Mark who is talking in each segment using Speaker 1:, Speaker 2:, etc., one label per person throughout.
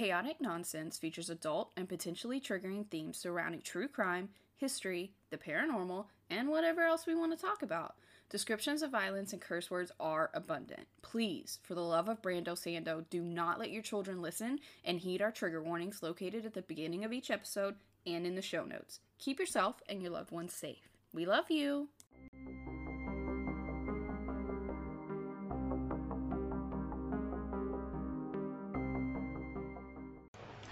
Speaker 1: Chaotic Nonsense features adult and potentially triggering themes surrounding true crime, history, the paranormal, and whatever else we want to talk about. Descriptions of violence and curse words are abundant. Please, for the love of Brando Sando, do not let your children listen and heed our trigger warnings located at the beginning of each episode and in the show notes. Keep yourself and your loved ones safe. We love you.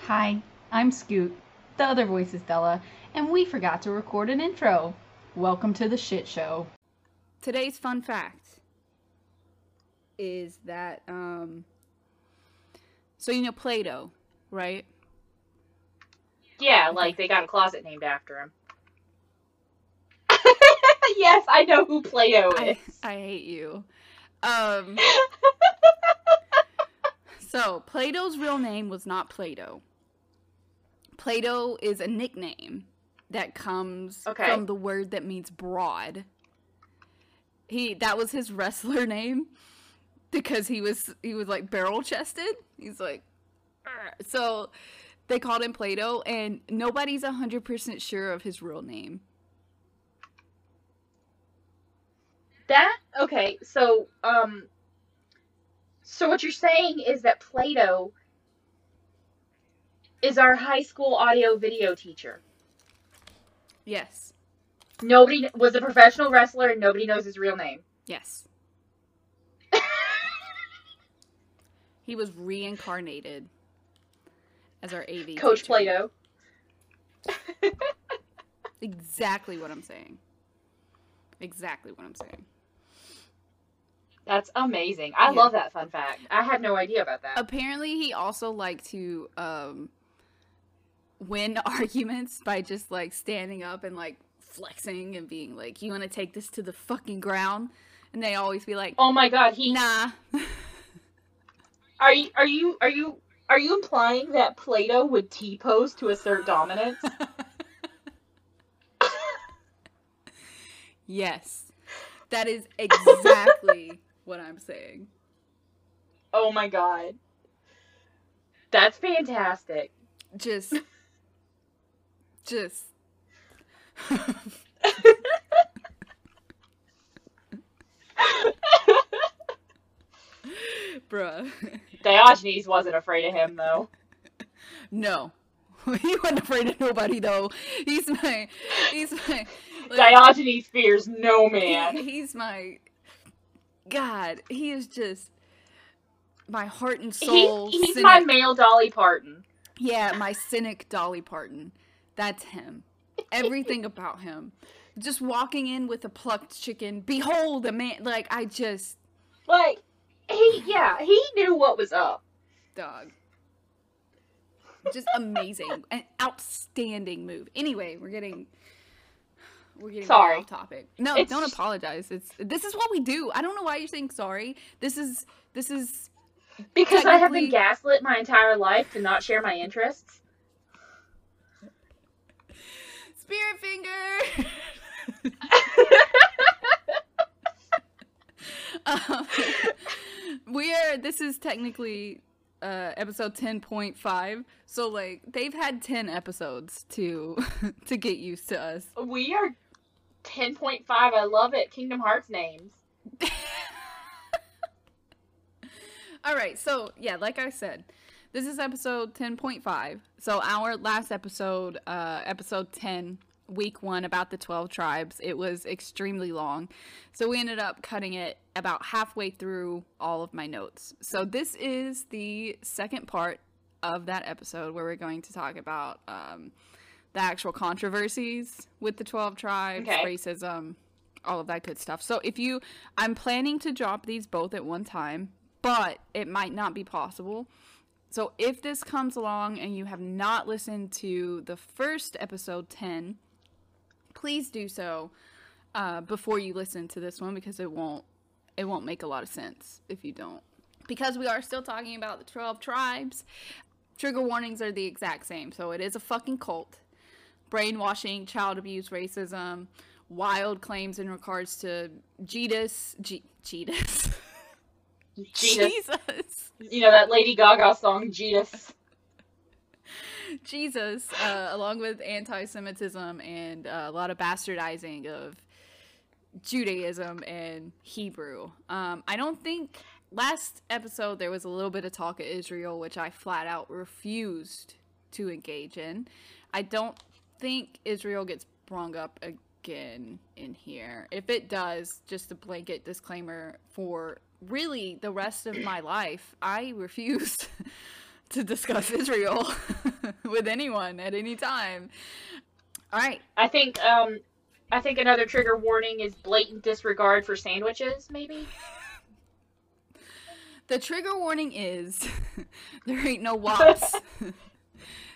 Speaker 2: Hi, I'm Scoot. The other voice is Bella, and we forgot to record an intro. Welcome to the shit show.
Speaker 1: Today's fun fact is that um so you know Plato, right?
Speaker 3: Yeah, like they got a closet named after him. yes, I know who Plato is.
Speaker 1: I, I hate you. Um So, Plato's real name was not Plato. Plato is a nickname that comes
Speaker 3: Okay.
Speaker 1: from the word that means broad. He that was his wrestler name because he was he was like barrel chested. He's like "Arr." so they called him Plato and nobody's 100% sure of his real name.
Speaker 3: That okay, so um so what you're saying is that Plato is our high school audio video teacher.
Speaker 1: Yes.
Speaker 3: Nobody was a professional wrestler and nobody knows his real name.
Speaker 1: Yes. he was reincarnated as our AV
Speaker 3: Coach. Plato.
Speaker 1: Exactly what I'm saying. Exactly what I'm saying.
Speaker 3: That's amazing. I
Speaker 1: Yeah.
Speaker 3: love that fun fact. I had no idea about that.
Speaker 1: Apparently, he also liked to um, win arguments by just like standing up and like flexing and being like, "You want to take this to the fucking ground?" And they always be like,
Speaker 3: Oh my god, he
Speaker 1: "Nah."
Speaker 3: Are you are you are you are you implying that Plato would T pose to assert dominance?
Speaker 1: yes, that is exactly what I'm saying.
Speaker 3: oh my god. That's fantastic.
Speaker 1: Just, just. Bruh.
Speaker 3: Diogenes wasn't afraid of him though.
Speaker 1: No. he wasn't afraid of nobody though. He's my he's my like,
Speaker 3: Diogenes fears no
Speaker 1: he-
Speaker 3: man.
Speaker 1: he's my God. He is just my heart and
Speaker 3: He,
Speaker 1: soul.
Speaker 3: he's
Speaker 1: cynic.
Speaker 3: my male Dolly Parton.
Speaker 1: Yeah, my cynic Dolly Parton. That's him. Everything about him. Just walking in with a plucked chicken. Behold a man like I just
Speaker 3: Like he yeah, he knew what was up.
Speaker 1: dog. Just amazing. An outstanding move. Anyway, we're getting we're getting
Speaker 3: Sorry.
Speaker 1: off topic. No,
Speaker 3: It's-
Speaker 1: don't apologize. It's this is what we do. I don't know why you're saying sorry. This is this is
Speaker 3: Because I have been gaslit my entire life to not share my interests.
Speaker 1: Spirit finger. um, we are. This is technically uh, episode ten point five. So like they've had ten episodes to to get used to us.
Speaker 3: We are 10.5. I love it. Kingdom Hearts names.
Speaker 1: All right. So yeah, like I said, this is episode ten point five. So our last episode, uh, episode ten. Week one about the 12 tribes. It was extremely long. So we ended up cutting it about halfway through all of my notes. So this is the second part of that episode where we're going to talk about um, the actual controversies with the 12 tribes,
Speaker 3: Okay.
Speaker 1: racism, all of that good stuff. So if you, I'm planning to drop these both at one time, but it might not be possible. So if this comes along and you have not listened to the first episode 10, please do so uh, before you listen to this one because it won't it won't make a lot of sense if you don't. Because we are still talking about the 12 tribes, trigger warnings are the exact same. So it is a fucking cult. Brainwashing, child abuse, racism, wild claims in regards to Jesus, G-. Jesus.
Speaker 3: Jesus. You know that Lady Gaga song, Jesus.
Speaker 1: Jesus, uh, along with anti-Semitism and uh, a lot of bastardizing of Judaism and Hebrew. Um, I don't think last episode there was a little bit of talk of Israel, which I flat out refused to engage in. I don't think Israel gets brung up again in here. If it does, just a blanket disclaimer for really the rest of my life, I refuse to discuss Israel with anyone at any time. All right.
Speaker 3: I think um I think another trigger warning is blatant disregard for sandwiches, maybe.
Speaker 1: The trigger warning is there ain't no wops.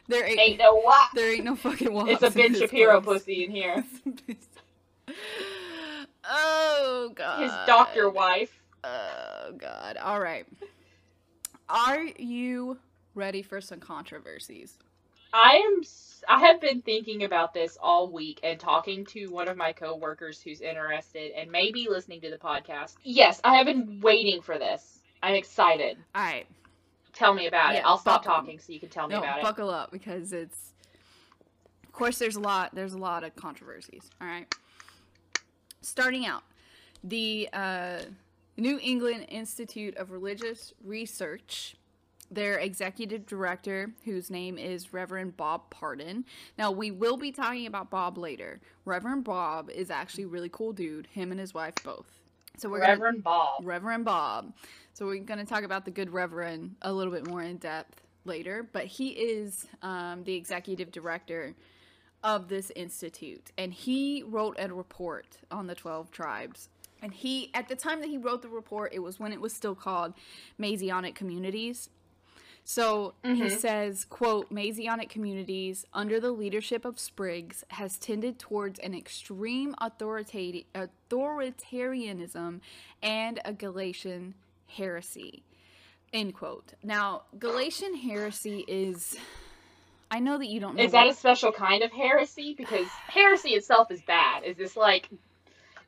Speaker 1: there ain't,
Speaker 3: Ain't no what.
Speaker 1: there ain't no fucking wops.
Speaker 3: It's a Ben Shapiro
Speaker 1: place.
Speaker 3: pussy in here.
Speaker 1: oh god.
Speaker 3: His doctor wife.
Speaker 1: Oh god. All right. Are you ready for some controversies?
Speaker 3: I am. I have been thinking about this all week and talking to one of my coworkers who's interested and maybe listening to the podcast. Yes, I have been waiting for this. I'm excited.
Speaker 1: All right.
Speaker 3: Tell me about it. I'll stop
Speaker 1: buckle-
Speaker 3: talking so you can tell me
Speaker 1: No,
Speaker 3: about it.
Speaker 1: buckle up because it's of course there's a lot there's a lot of controversies. All right. Starting out, the uh, New England Institute of Religious Research, their executive director, whose name is Reverend Bob Pardon. Now we will be talking about Bob later. Reverend Bob is actually a really cool dude. Him and his wife both. So we're gonna
Speaker 3: Reverend Bob.
Speaker 1: Reverend Bob. So we're going to talk about the good Reverend a little bit more in depth later, but he is um, the executive director of this institute, and he wrote a report on the twelve tribes. And he, at the time that he wrote the report, it was when it was still called Messianic communities. So he mm-hmm. says, quote, Messianic communities under the leadership of Spriggs has tended towards an extreme authoritarianism and a Galatian heresy. End quote. Now, Galatian heresy is I know that you don't know
Speaker 3: Is that a special kind of heresy? Because heresy itself is bad. Is this like,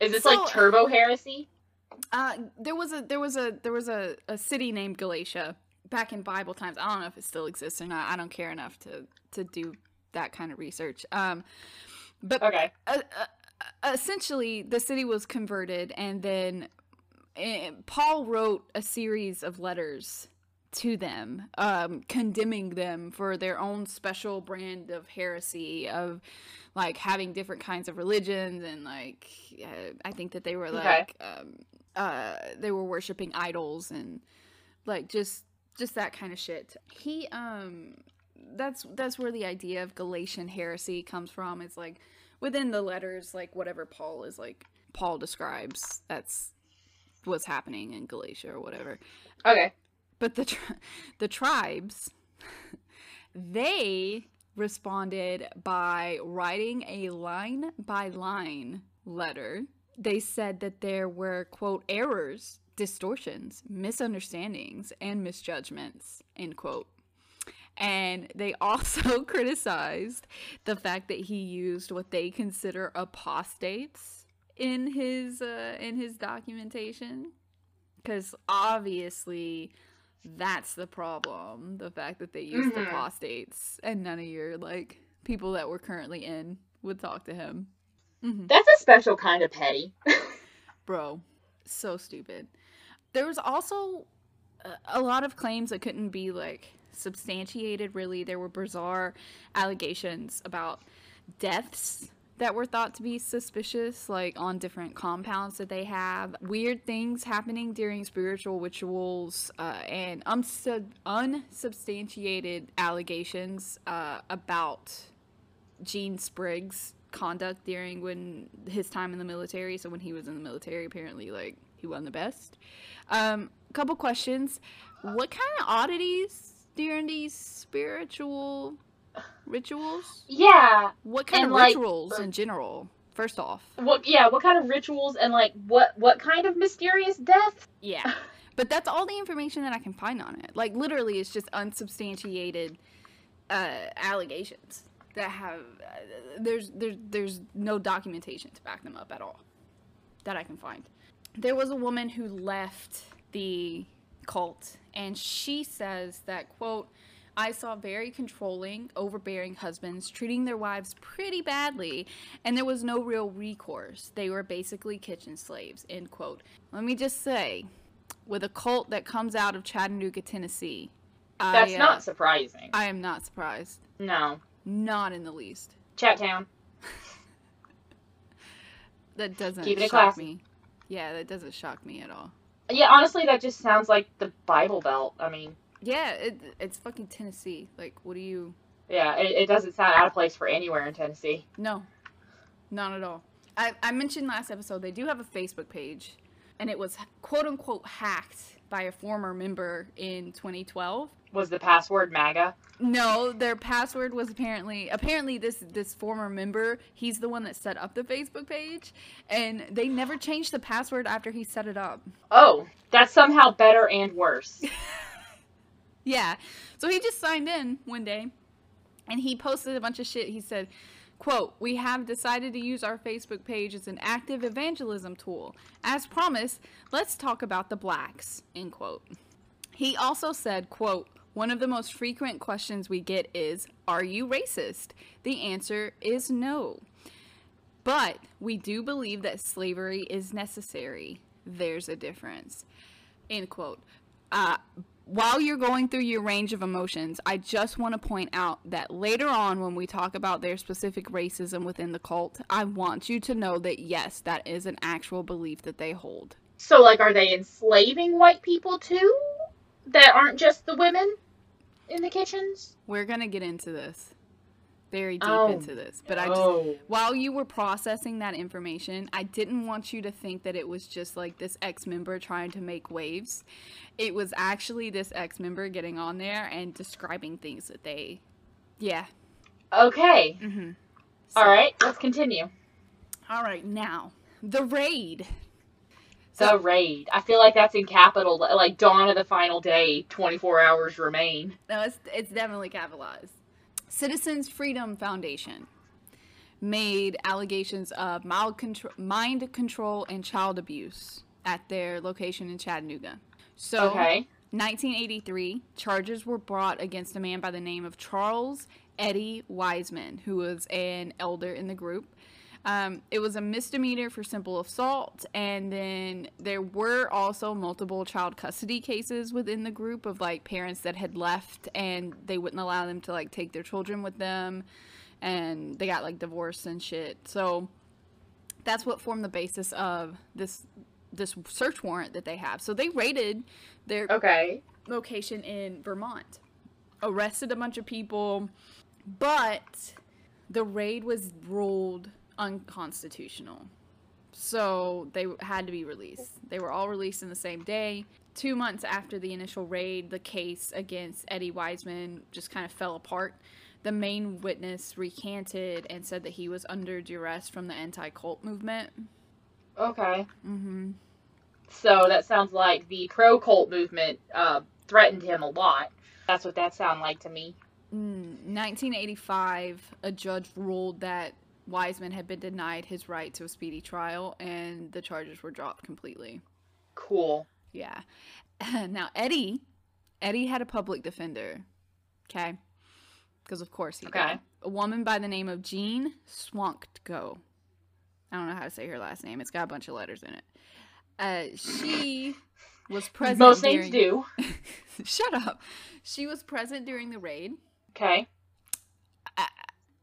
Speaker 3: is this
Speaker 1: So-
Speaker 3: like turbo heresy?
Speaker 1: Uh, there was a there was a there was a, a city named Galatia back in Bible times. I don't know if it still exists or not. I don't care enough to to do that kind of research. Um, but
Speaker 3: Okay.
Speaker 1: uh, uh, essentially, the city was converted, and then uh, Paul wrote a series of letters to them, um, condemning them for their own special brand of heresy of like having different kinds of religions and like uh, I think that they were
Speaker 3: Okay.
Speaker 1: like um, uh, they were worshiping idols and like just just that kind of shit. He um that's that's where the idea of Galatian heresy comes from. It's like within the letters, like whatever Paul is like Paul describes. That's what's happening in Galatia or whatever.
Speaker 3: Okay.
Speaker 1: But the tri- the tribes, they responded by writing a line by line letter. They said that there were quote errors, distortions, misunderstandings, and misjudgments end quote. And they also criticized the fact that he used what they consider apostates in his uh, in his documentation because obviously that's the problem the fact that they used
Speaker 3: Mhm.
Speaker 1: apostates and none of your like people that were currently in would talk to him. Hmm
Speaker 3: That's a special kind of petty.
Speaker 1: bro so stupid. There was also a lot of claims that couldn't be like substantiated really. There were bizarre allegations about deaths that were thought to be suspicious like on different compounds that they have weird things happening during spiritual rituals uh, and unsub- unsubstantiated allegations uh, about Gene Spriggs' conduct during when his time in the military. So when he was in the military, apparently like he wasn't the best. Um, couple questions: What kind of oddities during these spiritual rituals?
Speaker 3: yeah.
Speaker 1: What kind
Speaker 3: And,
Speaker 1: of
Speaker 3: like,
Speaker 1: rituals in general? First off,
Speaker 3: What? Yeah. What kind of rituals and like what? What kind of mysterious death?
Speaker 1: yeah, but that's all the information that I can find on it. Like literally, it's just unsubstantiated uh, allegations that have uh, there's there's there's no documentation to back them up at all that I can find. There was a woman who left the cult and she says that quote I saw very controlling, overbearing husbands treating their wives pretty badly, and there was no real recourse. They were basically kitchen slaves. End quote. Let me just say, with a cult that comes out of Chattanooga, Tennessee,
Speaker 3: That's
Speaker 1: I, uh,
Speaker 3: not surprising.
Speaker 1: I am not surprised.
Speaker 3: no.
Speaker 1: Not in the least.
Speaker 3: Chat Town.
Speaker 1: That doesn't
Speaker 3: Keeping it
Speaker 1: shock me. Yeah, that doesn't shock me at all.
Speaker 3: Yeah, honestly, that just sounds like the Bible Belt. I mean,
Speaker 1: Yeah, it, it's fucking Tennessee. Like, what do you?
Speaker 3: yeah, it, it doesn't sound out of place for anywhere in Tennessee.
Speaker 1: No, not at all. I, I mentioned last episode they do have a Facebook page, and it was quote unquote hacked by a former member in 2012.
Speaker 3: Was the password MAGA?
Speaker 1: No, their password was apparently apparently this this former member. He's the one that set up the Facebook page, and they never changed the password after he set it up.
Speaker 3: Oh, that's somehow better and worse.
Speaker 1: Yeah. So he just signed in one day and he posted a bunch of shit. He said, quote, We have decided to use our Facebook page as an active evangelism tool. As promised, let's talk about the blacks, end quote. He also said, quote, one of the most frequent questions we get is, Are you racist? The answer is no. But we do believe that slavery is necessary. There's a difference. End quote. Uh, while you're going through your range of emotions, I just want to point out that later on, when we talk about their specific racism within the cult, I want you to know that yes, that is an actual belief that they hold.
Speaker 3: so, like, are they enslaving white people too? That aren't just the women in the kitchens?
Speaker 1: We're going to get into this very deep
Speaker 3: Oh,
Speaker 1: into this, but I just
Speaker 3: Oh.
Speaker 1: while you were processing that information, I didn't want you to think that it was just like this ex member trying to make waves. It was actually this ex member getting on there and describing things that they, yeah.
Speaker 3: Okay.
Speaker 1: Mm-hmm.
Speaker 3: All right, let's continue.
Speaker 1: All right, now the raid.
Speaker 3: The raid. I feel like that's in capital, like dawn of the final day, 24 hours remain.
Speaker 1: No, it's it's definitely capitalized. Citizens Freedom Foundation made allegations of mild mind control and child abuse at their location in Chattanooga. So,
Speaker 3: Okay.
Speaker 1: 1983, charges were brought against a man by the name of Charles Eddie Wiseman, who was an elder in the group. Um, it was a misdemeanor for simple assault, and then there were also multiple child custody cases within the group of like parents that had left and they wouldn't allow them to like take their children with them, and they got like divorced and shit. So that's what formed the basis of this this search warrant that they have. So they raided their
Speaker 3: Okay.
Speaker 1: location in Vermont, arrested a bunch of people, but the raid was ruled unconstitutional. So they had to be released. They were all released in the same day. Two months after the initial raid, the case against Eddie Wiseman just kind of fell apart. The main witness recanted and said that he was under duress from the anti cult movement.
Speaker 3: Okay.
Speaker 1: hmm
Speaker 3: So that sounds like the pro cult movement uh, threatened him a lot. That's what that sounded like to me.
Speaker 1: Mm, 1985, a judge ruled that Wiseman had been denied his right to a speedy trial and the charges were dropped completely.
Speaker 3: Cool.
Speaker 1: Yeah. now, Eddie, Eddie had a public defender. Okay? Because of course he
Speaker 3: Okay.
Speaker 1: did. A woman by the name of Jean Swankgo. I don't know how to say her last name. It's got a bunch of letters in it. Uh, she was present.
Speaker 3: Most names do.
Speaker 1: Shut up. She was present during the raid.
Speaker 3: Okay.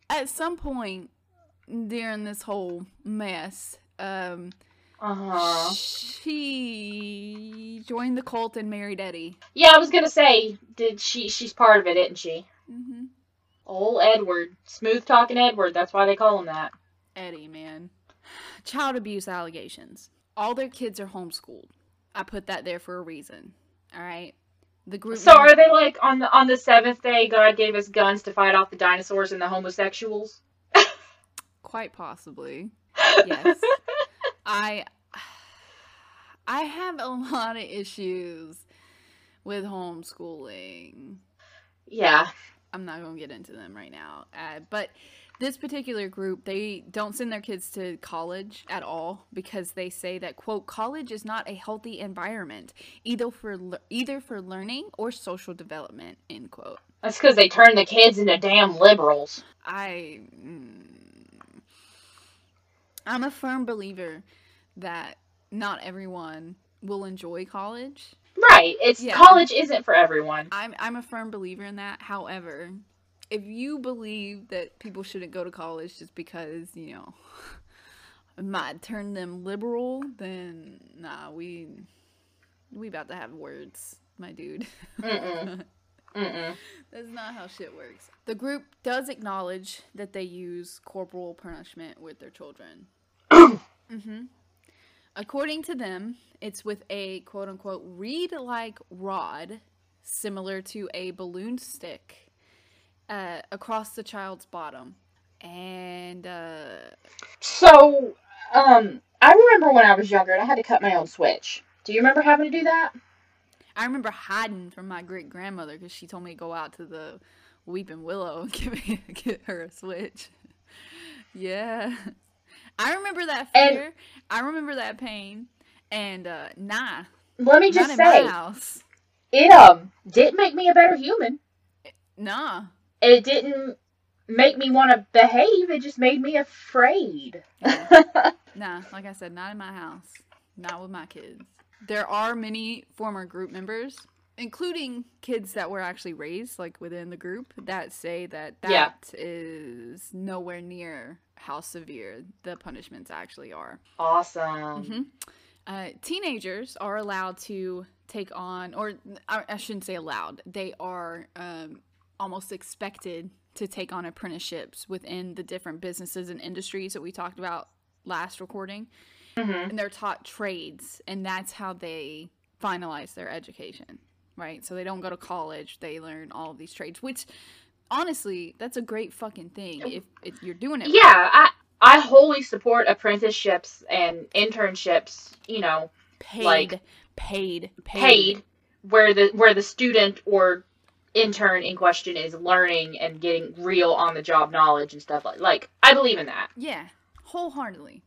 Speaker 1: at some point during this whole mess, um,
Speaker 3: Uh huh.
Speaker 1: she joined the cult and married Eddie.
Speaker 3: Yeah, I was gonna say, did she? She's part of it, isn't she?
Speaker 1: Mm-hmm.
Speaker 3: Old Edward, smooth talking Edward. That's why they call him that.
Speaker 1: Eddie, man. Child abuse allegations. All their kids are homeschooled. I put that there for a reason. All right. The group.
Speaker 3: So are they like on the on the seventh day? God gave us guns to fight off the dinosaurs and the homosexuals.
Speaker 1: Quite possibly. Yes. I I have a lot of issues with homeschooling.
Speaker 3: yeah.
Speaker 1: I'm not going to get into them right now. Uh, but this particular group, they don't send their kids to college at all because they say that quote college is not a healthy environment either for le- either for learning or social development end quote.
Speaker 3: That's because they turn the kids into damn liberals.
Speaker 1: I mm, I'm a firm believer that not everyone will enjoy college.
Speaker 3: Right. It's
Speaker 1: Yeah.
Speaker 3: college isn't for everyone.
Speaker 1: I'm I'm a firm believer in that. However, if you believe that people shouldn't go to college just because, you know, it might turn them liberal, then nah, we we about to have words, my dude.
Speaker 3: Mm-mm.
Speaker 1: That's not how shit works. The group does acknowledge that they use corporal punishment with their children. hmm According to them, it's with a quote unquote reed like rod, similar to a balloon stick, uh, across the child's bottom. And, uh,
Speaker 3: So, um, I remember when I was younger and I had to cut my own switch. Do you remember having to do that?
Speaker 1: I remember hiding from my great grandmother because she told me to go out to the Weeping Willow and give me get her a switch. yeah, I remember that
Speaker 3: And-
Speaker 1: fear. I remember that pain. And uh, nah,
Speaker 3: Let me just
Speaker 1: in
Speaker 3: say,
Speaker 1: my house.
Speaker 3: it um didn't make me a better human.
Speaker 1: Nah,
Speaker 3: It didn't make me want to behave. It just made me afraid.
Speaker 1: nah. Like I said, not in my house. Not with my kids. There are many former group members, including kids that were actually raised like within the group, that say that that is
Speaker 3: Yeah.
Speaker 1: nowhere near how severe the punishments actually are.
Speaker 3: awesome.
Speaker 1: hmm Uh, teenagers are allowed to take on, or I, I shouldn't say allowed, they are um, almost expected to take on apprenticeships within the different businesses and industries that we talked about last recording.
Speaker 3: Hmm
Speaker 1: And they're taught trades, and that's how they finalize their education, right? So they don't go to college, they learn all of these trades, which honestly, that's a great fucking thing if, if you're doing it. right.
Speaker 3: Yeah, I I wholly support apprenticeships and internships. You know,
Speaker 1: paid,
Speaker 3: like-
Speaker 1: paid, paid,
Speaker 3: paid where the where the student or intern in question is learning and getting real on the job knowledge and stuff like like I believe in that.
Speaker 1: Yeah, wholeheartedly.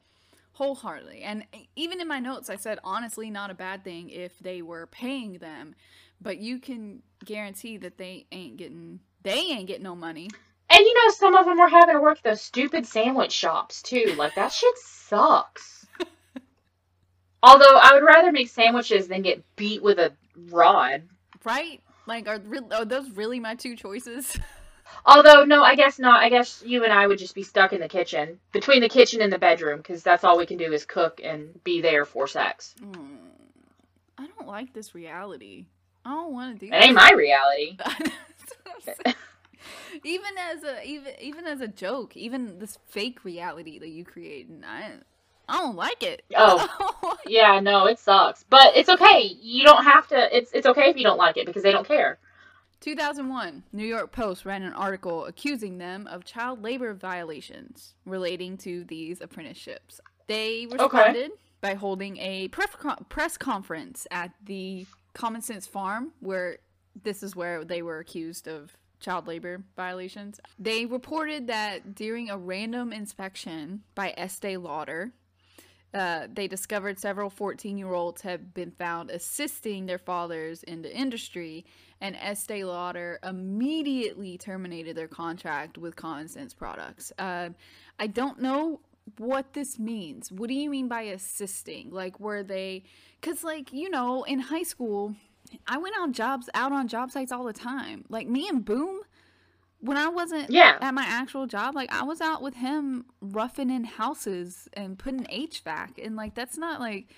Speaker 1: Wholeheartedly. And even in my notes, I said, honestly, not a bad thing if they were paying them, but you can guarantee that they ain't getting, they ain't getting no money.
Speaker 3: And you know, some of them were having to work those stupid sandwich shops too. Like that shit sucks. Although I would rather make sandwiches than get beat with a rod.
Speaker 1: Right? Like, are, re- are those really my two choices?
Speaker 3: Although no, I guess not. I guess you and I would just be stuck in the kitchen, between the kitchen and the bedroom, because that's all we can do is cook and be there for sex.
Speaker 1: Mm, I don't like this reality. I don't want to do
Speaker 3: It ain't my reality.
Speaker 1: That's what I'm saying. even as a even even as a joke, even this fake reality that you create, and I I don't like it.
Speaker 3: Oh. Yeah, no, it sucks, but it's okay. You don't have to. It's it's okay if you don't like it because they don't care.
Speaker 1: 2001, New York Post ran an article accusing them of child labor violations relating to these apprenticeships. They responded by holding a pref- press conference at the Common Sense Farm, where this is where they were accused of child labor violations. They reported that during a random inspection by Estee Lauder, uh, they discovered several 14 year olds have been found assisting their fathers in the industry, and Estee Lauder immediately terminated their contract with Common Sense Products. Uh, I don't know what this means. What do you mean by assisting? Like, were they. Because, like, you know, in high school, I went on jobs, out on job sites all the time. Like, me and Boom, when I wasn't
Speaker 3: Yeah.
Speaker 1: at my actual job, like I was out with him roughing in houses and putting HVAC and like that's not like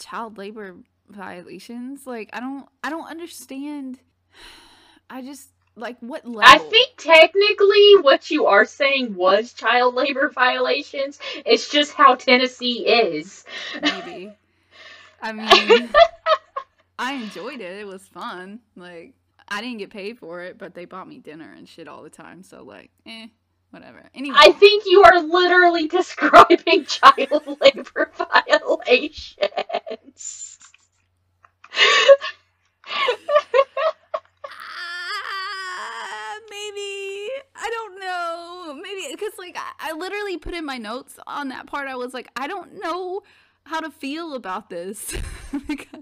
Speaker 1: child labor violations. Like I don't I don't understand I just like what level
Speaker 3: I think technically what you are saying was child labor violations. It's just how Tennessee is.
Speaker 1: maybe. I mean I enjoyed it. It was fun. Like I didn't get paid for it, but they bought me dinner and shit all the time. So like, eh, whatever. Anyway,
Speaker 3: I think you are literally describing child labor violations.
Speaker 1: Maybe I don't know. Maybe because like I, I literally put in my notes on that part. I was like, I don't know how to feel about this because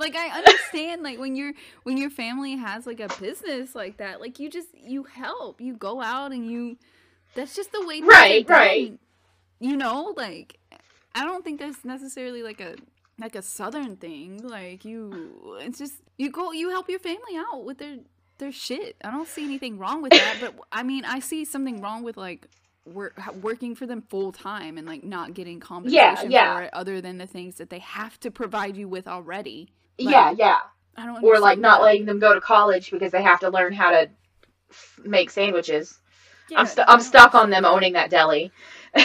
Speaker 1: like I understand like when you're when your family has like a business like that, like you just you help. You go out and you that's just the way
Speaker 3: Right, right.
Speaker 1: You know, like I don't think that's necessarily like a like a southern thing. Like you it's just you go you help your family out with their their shit. I don't see anything wrong with that, but I mean, I see something wrong with like work, working for them full time and like not getting compensation
Speaker 3: yeah.
Speaker 1: for it other than the things that they have to provide you with already.
Speaker 3: Yeah,
Speaker 1: Like,
Speaker 3: yeah.
Speaker 1: I don't
Speaker 3: Or like not
Speaker 1: that.
Speaker 3: letting them go to college because they have to learn how to f- make sandwiches.
Speaker 1: Yeah,
Speaker 3: I'm I'm stuck on them owning that deli.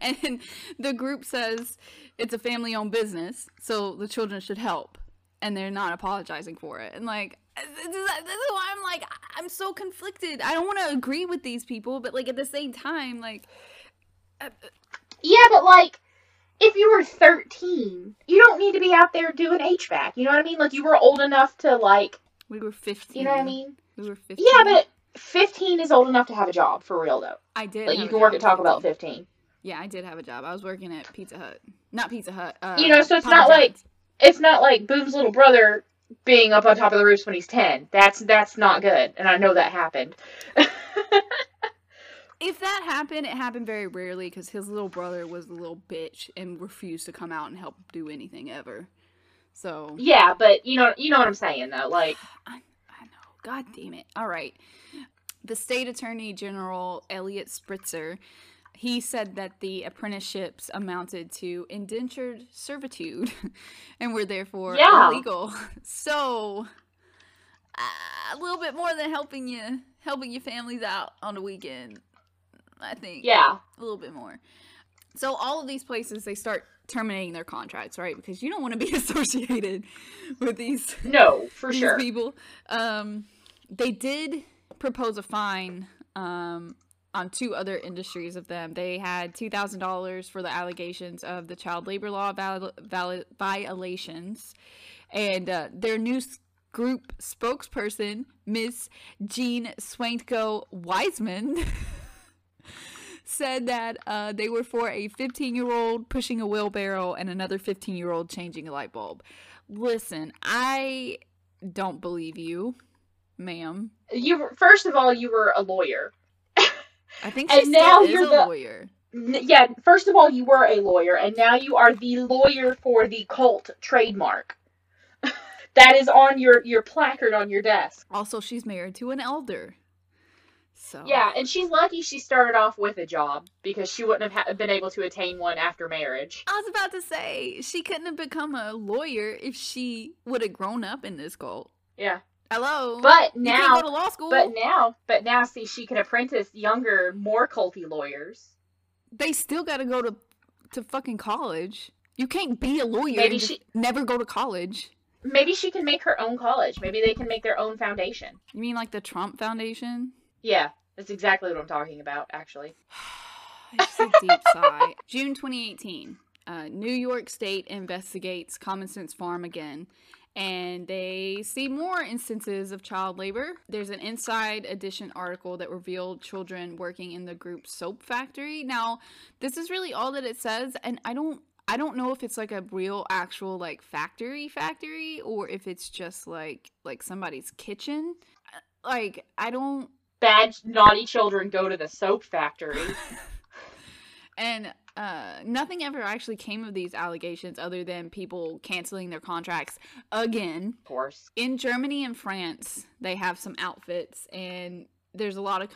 Speaker 1: and the group says it's a family owned business, so the children should help. And they're not apologizing for it. And like, this is, this is why I'm like, I'm so conflicted. I don't want to agree with these people, but like at the same time, like, uh,
Speaker 3: Yeah, but like, if you were 13, you don't need to be out there doing HVAC. You know what I mean? Like, you were old enough to like,
Speaker 1: we were 15.
Speaker 3: you know what I mean?
Speaker 1: We were 15.
Speaker 3: Yeah, but 15 is old enough to have a job for real though.
Speaker 1: I did.
Speaker 3: Like, you can work at Taco Bell
Speaker 1: 15.
Speaker 3: at 15.
Speaker 1: Yeah, I did have a job. I was working at Pizza Hut. Not Pizza Hut. Uh,
Speaker 3: You know, so it's
Speaker 1: Papa
Speaker 3: not like- It's not like Boom's little brother being up on top of the roofs when he's 10. That's that's not good, and I know that happened.
Speaker 1: If that happened, it happened very rarely because his little brother was a little bitch and refused to come out and help do anything ever. So
Speaker 3: yeah, but you know, you know what I'm saying though. Like,
Speaker 1: I, I know. God damn it. All right. The state attorney general, Eliot Spitzer, he said that the apprenticeships amounted to indentured servitude and were therefore
Speaker 3: Yeah.
Speaker 1: illegal. So uh, a little bit more than helping you, helping your families out on the weekend. I think
Speaker 3: yeah,
Speaker 1: a little bit more. So all of these places they start terminating their contracts, right? Because you don't want to be associated with these
Speaker 3: no, for
Speaker 1: these
Speaker 3: sure.
Speaker 1: people. Um, they did propose a fine um, on two other industries of them. They had two thousand dollars for the allegations of the child labor law val- val- violations, and uh, their new group spokesperson, Miss Jean Swanko Wiseman. Said that uh, they were for a 15 year old pushing a wheelbarrow and another 15 year old changing a light bulb. Listen, I don't believe you, ma'am.
Speaker 3: You were, first of all, you were a lawyer.
Speaker 1: I think she
Speaker 3: And now you're
Speaker 1: a
Speaker 3: the-
Speaker 1: lawyer.
Speaker 3: Yeah, first of all, you were a lawyer, and now you are the lawyer for the cult trademark. that is on your your placard on your desk.
Speaker 1: Also, she's married to an elder. So
Speaker 3: Yeah, and she's lucky she started off with a job because she wouldn't have ha- been able to attain one after marriage.
Speaker 1: I was about to say she couldn't have become a lawyer if she would have grown up in this cult.
Speaker 3: Yeah,
Speaker 1: Hello,
Speaker 3: but
Speaker 1: you
Speaker 3: now,
Speaker 1: can't go to law school.
Speaker 3: but now, but now, see, she can apprentice younger, more culty lawyers.
Speaker 1: they still got to go to to fucking college. You can't be a lawyer
Speaker 3: Maybe she-
Speaker 1: never go to college.
Speaker 3: Maybe she can make her own college. Maybe they can make their own foundation.
Speaker 1: You mean like the Trump Foundation?
Speaker 3: Yeah, that's exactly what I'm talking about, actually.
Speaker 1: It's a deep sigh. June 2018. Uh, New York State investigates Common Sense Farm again, and they see more instances of child labor. There's an Inside Edition article that revealed children working in the group's soap factory. Now, this is really all that it says, and I don't. I don't know if it's like a real actual like factory factory or if it's just like like somebody's kitchen. Like I don't
Speaker 3: Bad, naughty children go to the soap factory.
Speaker 1: And uh, nothing ever actually came of these allegations other than people canceling their contracts again.
Speaker 3: of course.
Speaker 1: In Germany and France, they have some outfits, and there's a lot of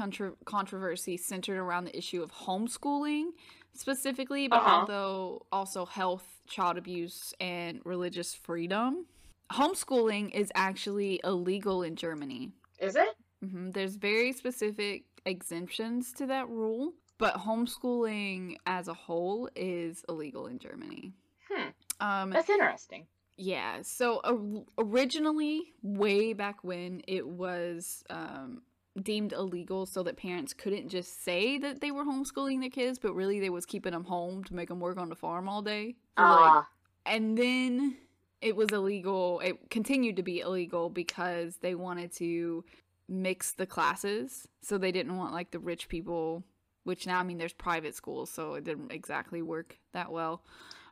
Speaker 1: controversy centered around the issue of homeschooling specifically, but
Speaker 3: Uh-huh.
Speaker 1: although also health, child abuse, and religious freedom. Homeschooling is actually illegal in Germany.
Speaker 3: Is it?
Speaker 1: Hmm There's very specific exemptions to that rule, but homeschooling as a whole is illegal in Germany.
Speaker 3: Hmm.
Speaker 1: Um,
Speaker 3: That's interesting.
Speaker 1: yeah. So or- originally, way back when, it was um, deemed illegal, so that parents couldn't just say that they were homeschooling their kids, but really they was keeping them home to make them work on the farm all day. So, like,
Speaker 3: Ah,
Speaker 1: and then it was illegal it continued to be illegal because they wanted to mix the classes so they didn't want like the rich people which now i mean there's private schools so it didn't exactly work that well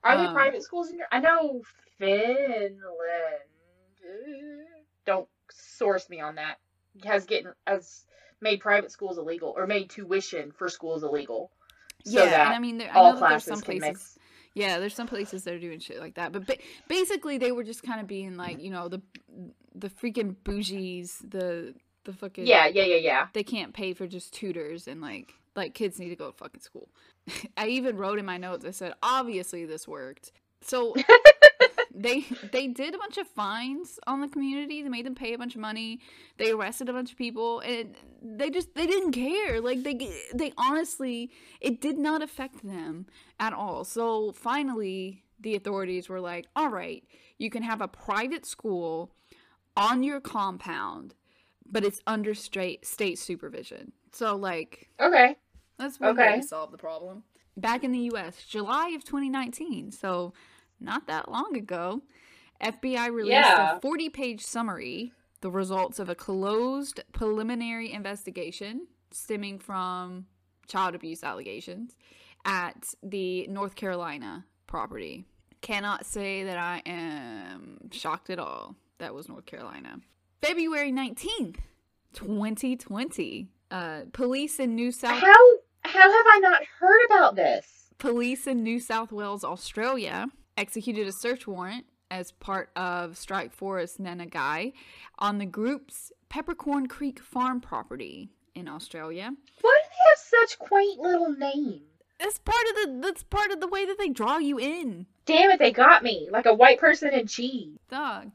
Speaker 3: Are there
Speaker 1: Um,
Speaker 3: private schools in your? I know Finland. Don't source me on that. Has getting has made private schools illegal or made tuition for schools illegal. So
Speaker 1: yeah, and I mean, there, I know that there's some places. Yeah, there's some places that are doing shit like that, but ba- basically they were just kind of being like, you know, the the freaking bougies, the the fucking
Speaker 3: Yeah, yeah, yeah, yeah.
Speaker 1: they can't pay for just tutors and like like kids need to go to fucking school. I even wrote in my notes. I said, obviously this worked. So they they did a bunch of fines on the community. They made them pay a bunch of money. They arrested a bunch of people, and they just they didn't care. Like they they honestly, it did not affect them at all. So finally, the authorities were like, "All right, you can have a private school on your compound, but it's under state state supervision." So like
Speaker 3: Okay.
Speaker 1: that's one way to solve the problem. Back in the U.S., July of 2019, so not that long ago, FBI released
Speaker 3: Yeah.
Speaker 1: a 40-page summary, the results of a closed preliminary investigation stemming from child abuse allegations at the North Carolina property. Cannot say that I am shocked at all. That was North Carolina. February 19th, 2020. Uh, police in New South
Speaker 3: How how have I not heard about this?
Speaker 1: Police in New South Wales, Australia, executed a search warrant as part of Strike Force Nanagai on the group's Peppercorn Creek farm property in Australia.
Speaker 3: Why do they have such quaint little names?
Speaker 1: That's part of the that's part of the way that they draw you in.
Speaker 3: Damn it, they got me. Like a white person in cheese.
Speaker 1: Dog.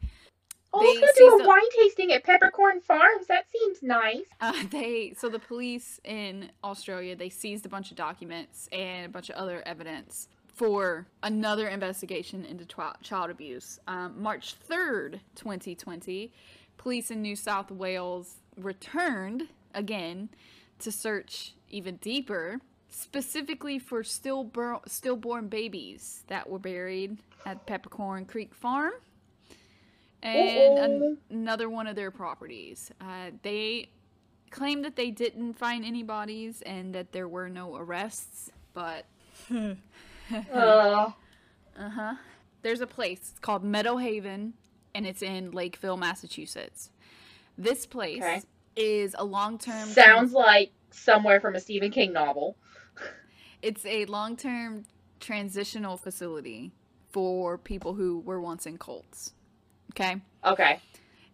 Speaker 3: Oh,
Speaker 1: They
Speaker 3: let's do a
Speaker 1: a-
Speaker 3: wine tasting at Peppercorn Farms. That seems nice.
Speaker 1: Uh, they so the police in Australia they seized a bunch of documents and a bunch of other evidence for another investigation into child abuse. Um, March third, twenty twenty, police in New South Wales returned again to search even deeper, specifically for stillbor- stillborn babies that were buried at Peppercorn Creek Farm and an- another one of their properties. Uh, they claim that they didn't find any bodies and that there were no arrests, but
Speaker 3: Uh,
Speaker 1: uh huh. There's a place it's called Meadow Haven, and it's in Lakeville, Massachusetts. This place
Speaker 3: Okay.
Speaker 1: is a long-term.
Speaker 3: sounds like somewhere from a Stephen King novel.
Speaker 1: It's a long-term transitional facility for people who were once in cults. Okay.
Speaker 3: Okay.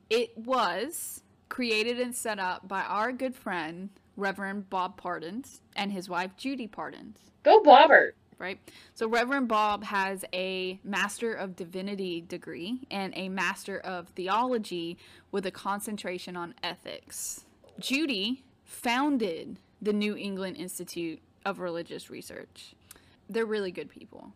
Speaker 1: It was created and set up by our good friend Reverend Bob Pardons and his wife Judy Pardons.
Speaker 3: Go Bobbert.
Speaker 1: right? So Reverend Bob has a Master of Divinity degree and a Master of Theology with a concentration on ethics. Judy founded the New England Institute of Religious Research. They're really good people.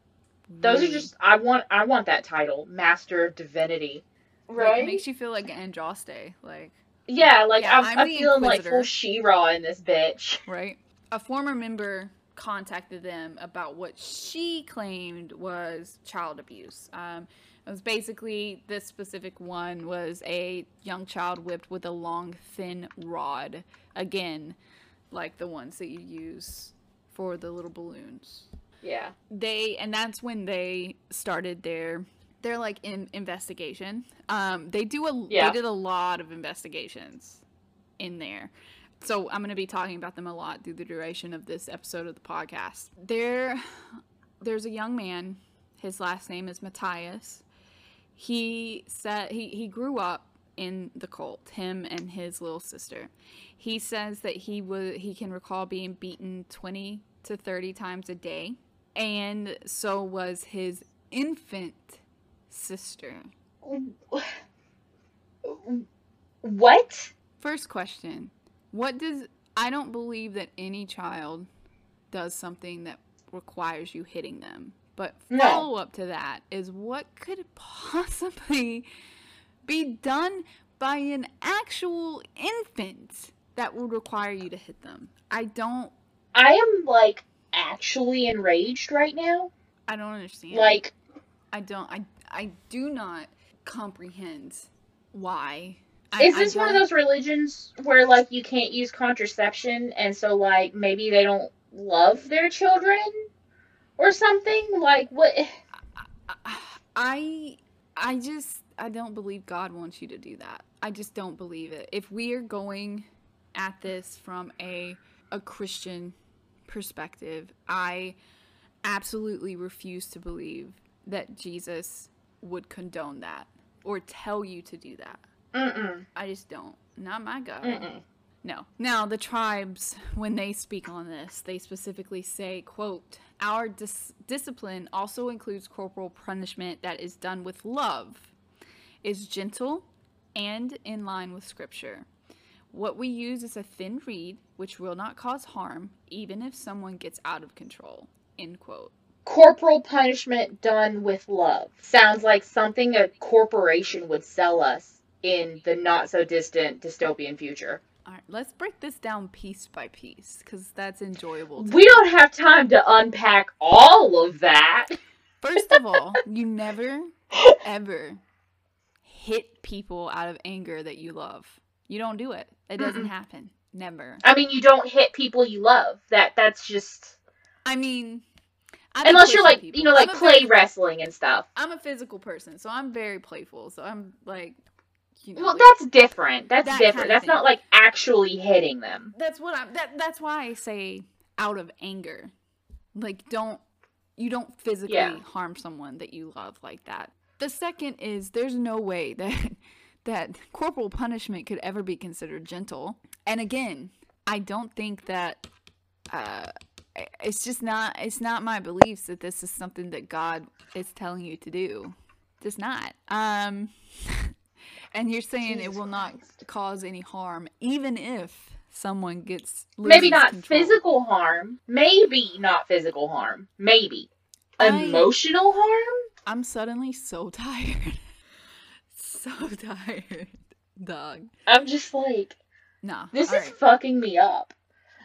Speaker 3: Those are just I want I want that title, Master of Divinity.
Speaker 1: like, it makes you feel like Andraste, like
Speaker 3: Yeah, like
Speaker 1: Yeah,
Speaker 3: I'm,
Speaker 1: I'm
Speaker 3: I'm, feeling like
Speaker 1: Inquisitor.
Speaker 3: full She-Ra in this bitch.
Speaker 1: right? A former member contacted them about what she claimed was child abuse. Um, it was basically this specific one was a young child whipped with a long, thin rod. Again, like the ones that you use for the little balloons
Speaker 3: Yeah.
Speaker 1: they and that's when they started their their like in, investigation. Um they do a
Speaker 3: Yeah.
Speaker 1: they did a lot of investigations in there. So i'm going to be talking about them a lot through the duration of this episode of the podcast. There there's a young man. His last name is matthias. He said he, he grew up in the cult him and his little sister. He says that he was he can recall being beaten 20 to 30 times a day and so was his infant sister
Speaker 3: What?
Speaker 1: first question what does i don't believe that any child does something that requires you hitting them but
Speaker 3: No.
Speaker 1: follow up to that is what could possibly be done by an actual infant that would require you to hit them i don't
Speaker 3: I am like actually enraged right now.
Speaker 1: i don't understand
Speaker 3: Like
Speaker 1: I don't. I I do not comprehend why. I,
Speaker 3: is this one of those religions where like you can't use contraception and so like maybe they don't love their children or something? Like what
Speaker 1: I I just I don't believe God wants you to do that. I just don't believe it. If we are going at this from a a Christian perspective, I absolutely refuse to believe that Jesus would condone that or tell you to do that.
Speaker 3: Mm-mm.
Speaker 1: I just don't. Not my God.
Speaker 3: Mm-mm.
Speaker 1: No. Now, the tribes, when they speak on this, they specifically say, quote, our dis- discipline also includes corporal punishment that is done with love, is gentle, and in line with scripture. What we use is a thin reed, which will not cause harm, even if someone gets out of control. End quote.
Speaker 3: Corporal punishment done with love. Sounds like something a corporation would sell us in the not so distant dystopian future.
Speaker 1: All right, let's break this down piece by piece because that's enjoyable.
Speaker 3: We don't have time to unpack all of that.
Speaker 1: First of all, you never, ever hit people out of anger that you love. You don't do it. It doesn't
Speaker 3: Mm-mm.
Speaker 1: happen. Never.
Speaker 3: I mean, you don't hit people you love. That that's just
Speaker 1: I mean, I be
Speaker 3: unless you're like
Speaker 1: people.
Speaker 3: you know like play
Speaker 1: very-
Speaker 3: wrestling and stuff.
Speaker 1: I'm a physical person, so I'm very playful. So I'm like, you know,
Speaker 3: Well,
Speaker 1: like-
Speaker 3: that's different. That's
Speaker 1: That
Speaker 3: different. That's not like actually hitting them.
Speaker 1: that's what I'm. That that's why I say out of anger. Like, don't you don't physically
Speaker 3: Yeah.
Speaker 1: harm someone that you love like that. The second is there's no way that that corporal punishment could ever be considered gentle. And again, I don't think that uh it's just not it's not my beliefs that this is something that God is telling you to do. Just not. Um and you're saying it
Speaker 3: Jesus
Speaker 1: will not cause any harm even if someone gets
Speaker 3: Maybe not
Speaker 1: control.
Speaker 3: physical harm. Maybe not physical harm. Maybe
Speaker 1: I-
Speaker 3: emotional harm.
Speaker 1: I'm suddenly so tired. so tired. Dog.
Speaker 3: I'm just like
Speaker 1: Nah.
Speaker 3: this
Speaker 1: all
Speaker 3: is
Speaker 1: right.
Speaker 3: fucking me up.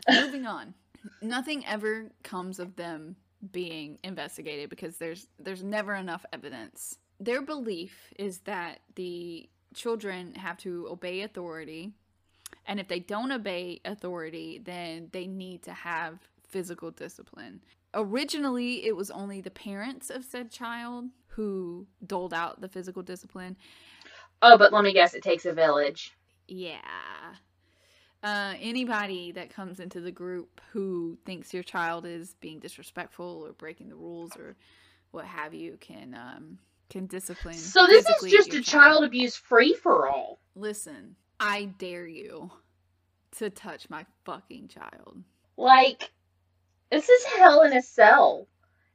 Speaker 1: moving on nothing ever comes of them being investigated because there's there's never enough evidence their belief is that the children have to obey authority and if they don't obey authority then they need to have physical discipline originally it was only the parents of said child who doled out the physical discipline
Speaker 3: Oh, but let me guess, it takes a village.
Speaker 1: yeah. Uh, anybody that comes into the group who thinks your child is being disrespectful or breaking the rules or what have you can um, can discipline.
Speaker 3: So this is just a child abuse free for all.
Speaker 1: Listen, I dare you to touch my fucking child.
Speaker 3: Like, this is hell in a cell.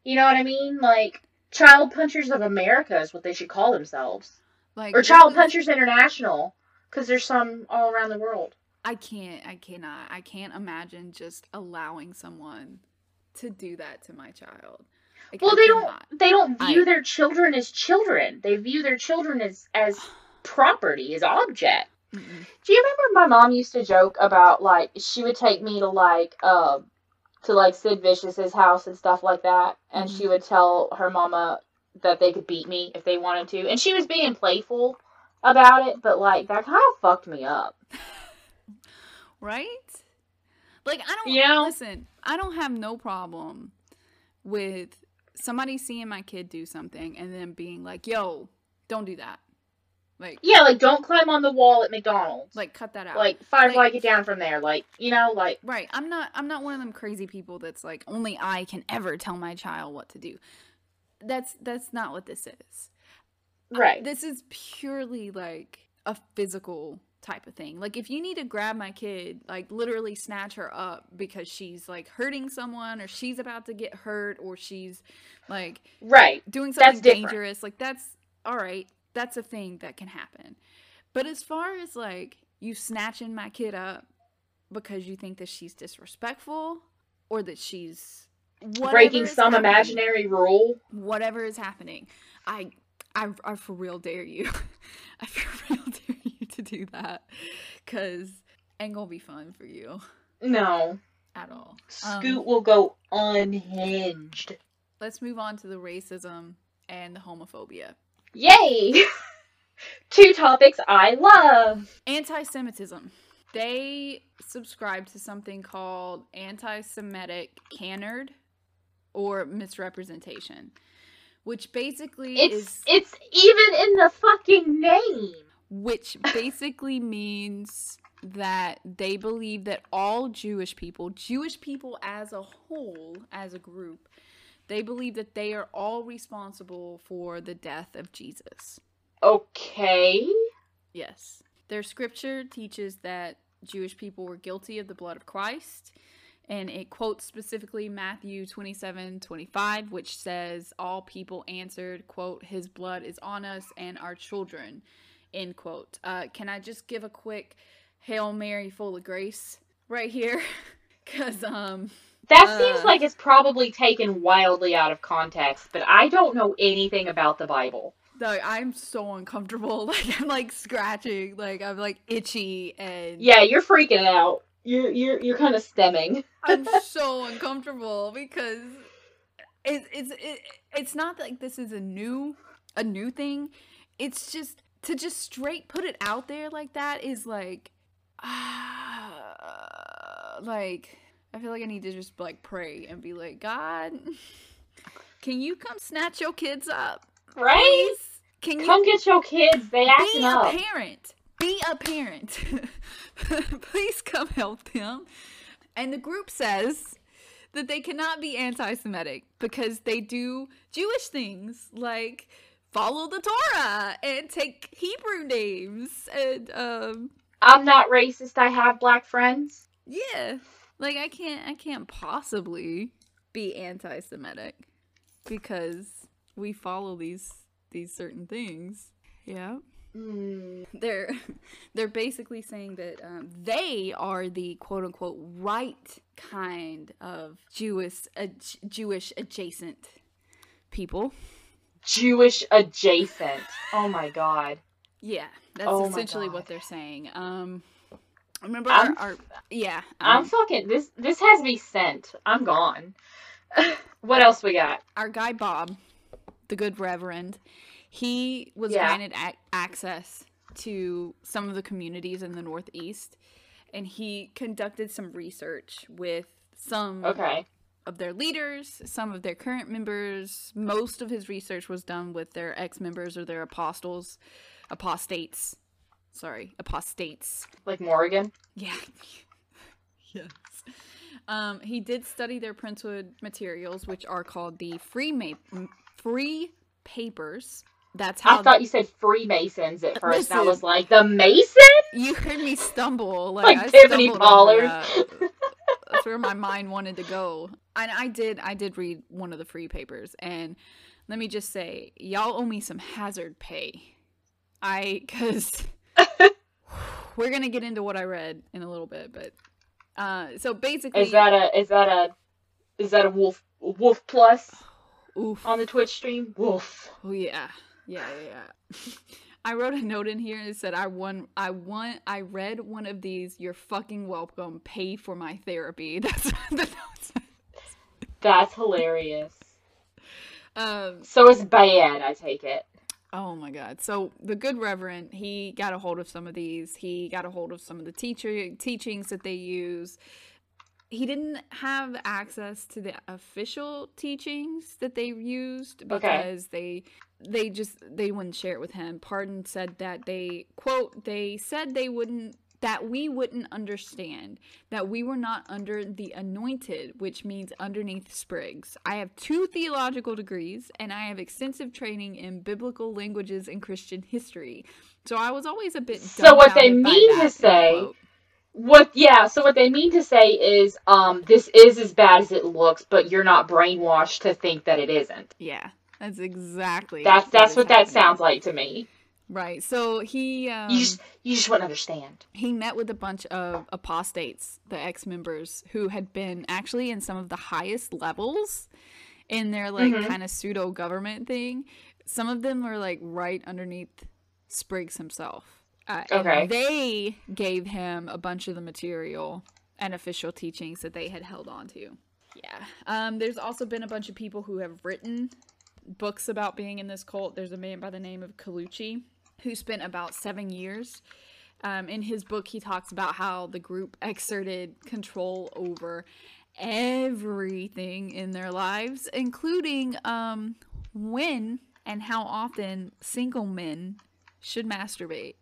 Speaker 3: You know what I mean? Like, Child Punchers of America is what they should call themselves.
Speaker 1: Like
Speaker 3: Or Child Punchers International, because there's some all around the world.
Speaker 1: I can't. I cannot. I can't imagine just allowing someone to do that to my child. Like,
Speaker 3: Well,
Speaker 1: I
Speaker 3: they don't. They don't view
Speaker 1: I-
Speaker 3: their children as children. They view their children as as property, as object.
Speaker 1: Mm-mm.
Speaker 3: Do you remember my mom used to joke about like she would take me to like um to like Sid Vicious's house and stuff like that, and
Speaker 1: Mhm.
Speaker 3: she would tell her mama that they could beat me if they wanted to, and she was being playful about it, but like that kind of fucked me up.
Speaker 1: right? Like I don't
Speaker 3: know?
Speaker 1: listen. I don't have no problem with somebody seeing my kid do something and then being like, "Yo, don't do that." Like,
Speaker 3: Yeah, like don't climb on the wall at McDonald's.
Speaker 1: like cut that out.
Speaker 3: like Firefly,
Speaker 1: like-
Speaker 3: get down from there. Like you know, like
Speaker 1: right. I'm not. I'm not one of them crazy people that's like only I can ever tell my child what to do. That's that's not what this is.
Speaker 3: right.
Speaker 1: This is purely like a physical type of thing. Like if you need to grab my kid, like literally snatch her up because she's like hurting someone or she's about to get hurt or she's like
Speaker 3: right.
Speaker 1: doing something dangerous, like that's all right. That's a thing that can happen. But as far as like you snatching my kid up because you think that she's disrespectful or that she's
Speaker 3: Breaking some imaginary rule.
Speaker 1: whatever is happening, I, I, I for real dare you. I for real dare do that, cause ain't gonna be fun for you
Speaker 3: No.
Speaker 1: at all. Um,
Speaker 3: Scoot will go unhinged.
Speaker 1: let's move on to the racism and the homophobia.
Speaker 3: Yay! Two topics I love.
Speaker 1: Anti-Semitism. They subscribe to something called anti-Semitic canard or misrepresentation, which basically
Speaker 3: It's
Speaker 1: is
Speaker 3: it's even in the fucking name.
Speaker 1: Which basically means that they believe that all Jewish people, Jewish people as a whole, as a group, they believe that they are all responsible for the death of Jesus.
Speaker 3: Okay.
Speaker 1: Yes. Their scripture teaches that Jewish people were guilty of the blood of Christ. And it quotes specifically Matthew 27 25, which says, All people answered, quote, His blood is on us and our children, end quote. Uh, can I just give a quick Hail Mary full of grace right here? Because, um,
Speaker 3: That
Speaker 1: Uh.
Speaker 3: seems like it's probably taken wildly out of context, but I don't know anything about the Bible.
Speaker 1: like, I'm so uncomfortable. Like, I'm like scratching, like, I'm like itchy and.
Speaker 3: Yeah, you're freaking out. You're you're you're kind of stemming.
Speaker 1: I'm so uncomfortable because it, it's it, it's not like this is a new a new thing. It's just to just straight put it out there like that is like ah, like I feel like I need to just like pray and be like God, can you come snatch your kids up,
Speaker 3: Right?
Speaker 1: please? Can you
Speaker 3: Come get your kids. They acting
Speaker 1: be a
Speaker 3: up.
Speaker 1: parent. Be a parent. Please come help them. And the group says that they cannot be anti Semitic because they do Jewish things like follow the Torah and take Hebrew names. And, um,
Speaker 3: I'm not racist. I have black friends.
Speaker 1: yeah. Like I can't I can't possibly be anti Semitic because we follow these these certain things. Yeah.
Speaker 3: Mm.
Speaker 1: they're they're basically saying that um, they are the quote unquote right kind of Jewish Jewish adjacent people.
Speaker 3: Jewish adjacent. Oh my god.
Speaker 1: Yeah, that's
Speaker 3: Oh
Speaker 1: essentially what they're saying. Um, remember
Speaker 3: I'm-
Speaker 1: our, our yeah.
Speaker 3: I'm
Speaker 1: um,
Speaker 3: fucking this. This has me sent. I'm gone. what else we got?
Speaker 1: our guy Bob, the good Reverend, he was
Speaker 3: Yeah.
Speaker 1: granted ac access to some of the communities in the Northeast, and he conducted some research with some
Speaker 3: Okay.
Speaker 1: Of their leaders, some of their current members. Most of his research was done with their ex members or their apostles, apostates. Sorry, apostates.
Speaker 3: Like Morgan.
Speaker 1: Yeah. yes. Um, he did study their Princewood materials, which are called the free ma- free papers. That's how
Speaker 3: I thought you said Freemasons at first. and I was like, the Mason?
Speaker 1: you heard me stumble. Like,
Speaker 3: Like
Speaker 1: I
Speaker 3: Tiffany Pollard.
Speaker 1: That's where my mind wanted to go. And I did. I did read one of the free papers, and let me just say, y'all owe me some hazard pay. I because we're gonna get into what I read in a little bit, but uh, so basically,
Speaker 3: Is that a is that a is that a wolf wolf plus
Speaker 1: oof.
Speaker 3: on the Twitch stream? Wolf.
Speaker 1: Oh yeah, yeah, yeah. yeah. I wrote a note in here and it said, "I won. I want. I read one of these. You're fucking welcome. Pay for my therapy." That's the note.
Speaker 3: That's hilarious.
Speaker 1: Um.
Speaker 3: So it's bad, I take it.
Speaker 1: Oh my god. So the good reverend, he got a hold of some of these. He got a hold of some of the teacher teachings that they use. He didn't have access to the official teachings that they used
Speaker 3: Okay.
Speaker 1: because they they just they wouldn't share it with him. Pardon said that they quote they said they wouldn't that we wouldn't understand that we were not under the anointed which means underneath Spriggs i have two theological degrees and i have extensive training in biblical languages and christian history so i was always a bit
Speaker 3: So what they mean to say-
Speaker 1: quote.
Speaker 3: What yeah, so what they mean to say is um this is as bad as it looks, but you're not brainwashed to think that it isn't.
Speaker 1: yeah that's exactly
Speaker 3: That's that's what that sounds like to me.
Speaker 1: right so he um,
Speaker 3: you just you just wouldn't understand.
Speaker 1: he met with a bunch of apostates, the ex members, who had been actually in some of the highest levels in their like
Speaker 3: Mhm.
Speaker 1: kind of pseudo government thing. Some of them were like right underneath Spriggs himself. Uh, and
Speaker 3: Okay.
Speaker 1: they gave him a bunch of the material and official teachings that they had held on to. Yeah. Um, there's also been a bunch of people who have written books about being in this cult. There's a man by the name of Colucci who spent about seven years. Um, in his book, he talks about how the group exerted control over everything in their lives, including um, when and how often single men should masturbate.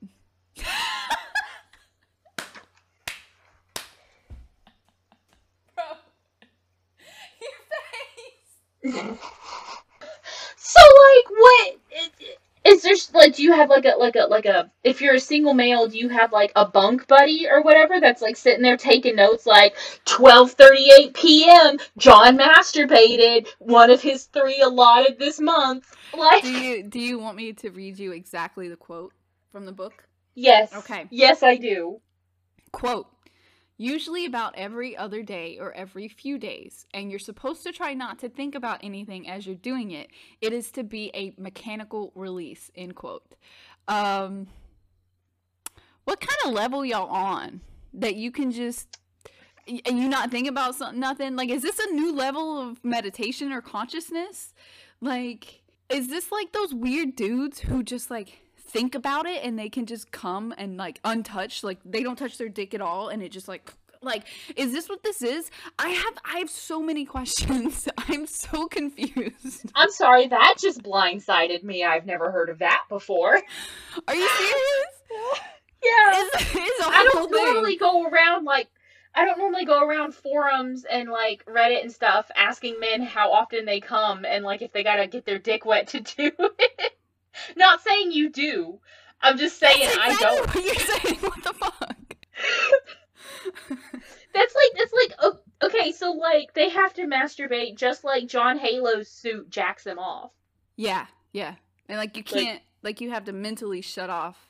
Speaker 1: Bro, your face.
Speaker 3: So like what is there like do you have like a like a like a if you're a single male do you have like a bunk buddy or whatever that's like sitting there taking notes like 12:38 p.m. John masturbated one of his 3 allotted this month like
Speaker 1: Do you do you want me to read you exactly the quote from the book?
Speaker 3: Yes
Speaker 1: Okay.
Speaker 3: yes I do
Speaker 1: Quote Usually about every other day or every few days, and you're supposed to try not to think about anything as you're doing it. It is to be a mechanical release. End quote. Um, what kind of level y'all on that you can just and you not think about something, nothing? Like, is this a new level of meditation or consciousness? Like, is this like those weird dudes who just like think about it and they can just come and like untouched, like they don't touch their dick at all, and it just like like is this what this is? I have I have so many questions. I'm so confused.
Speaker 3: I'm sorry that just blindsided me I've never heard of that before
Speaker 1: Are you serious?
Speaker 3: yeah
Speaker 1: It's, it's
Speaker 3: I don't
Speaker 1: thing.
Speaker 3: normally go around like I don't normally go around forums and like Reddit and stuff asking men how often they come and like if they gotta get their dick wet to do it. Not saying you do. I'm just saying
Speaker 1: That's
Speaker 3: I don't.
Speaker 1: What you're saying? What the fuck?
Speaker 3: That's like that's like o- okay, so like they have to masturbate just like John Halo's suit jacks them off.
Speaker 1: yeah, yeah, and like you can't, like you have to mentally shut off.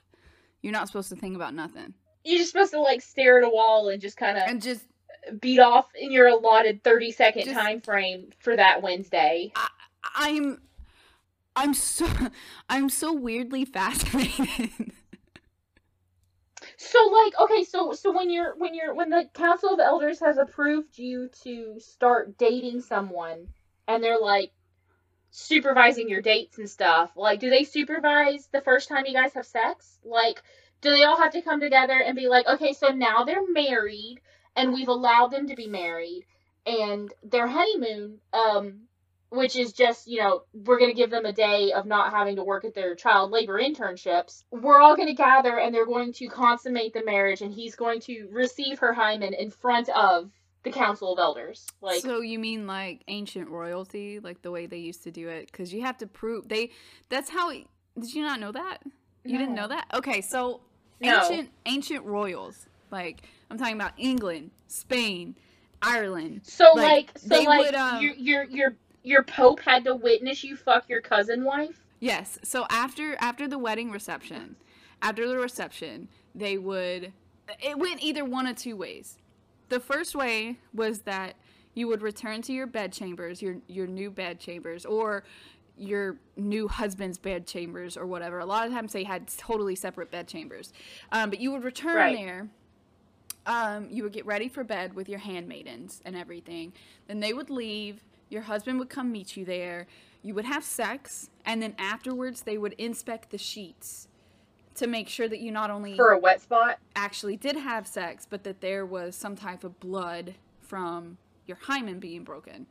Speaker 1: You're not supposed to think about nothing,
Speaker 3: You're just supposed to like stare at a wall and just kind of
Speaker 1: and just
Speaker 3: beat off in your allotted 30 second
Speaker 1: Just-
Speaker 3: time frame for that Wednesday.
Speaker 1: I'm, I'm so, I'm so weirdly fascinated.
Speaker 3: So like okay, so so when you're when you're when the Council of Elders has approved you to start dating someone and they're like supervising your dates and stuff, like do they supervise the first time you guys have sex? Like do they all have to come together and be like, okay, so now they're married and we've allowed them to be married and their honeymoon um which is just, you know, we're going to give them a day of not having to work at their child labor internships. We're all going to gather and they're going to consummate the marriage and he's going to receive her hymen in front of the council of elders. Like
Speaker 1: so you mean like ancient royalty, like the way they used to do it? Because you have to prove they. That's how. it- Did you not know that? You didn't know that? Okay, so
Speaker 3: No.
Speaker 1: ancient ancient royals, like I'm talking about England, Spain, Ireland.
Speaker 3: so
Speaker 1: like,
Speaker 3: like, so
Speaker 1: they
Speaker 3: like
Speaker 1: would, um,
Speaker 3: your your your your pope had to witness you fuck your cousin wife?
Speaker 1: Yes. So after after the wedding reception, after the reception, they would it went either one of two ways. The first way was that you would return to your bed chambers, your your new bed chambers or your new husband's bed chambers or whatever. A lot of times they had totally separate bed chambers. Um, but you would return
Speaker 3: Right.
Speaker 1: there. Um, you would get ready for bed with your handmaidens and everything. Then they would leave. Your husband would come meet you there. You would have sex, and then afterwards they would inspect the sheets to make sure that you not only
Speaker 3: For a wet spot?
Speaker 1: actually did have sex, but that there was some type of blood from your hymen being broken,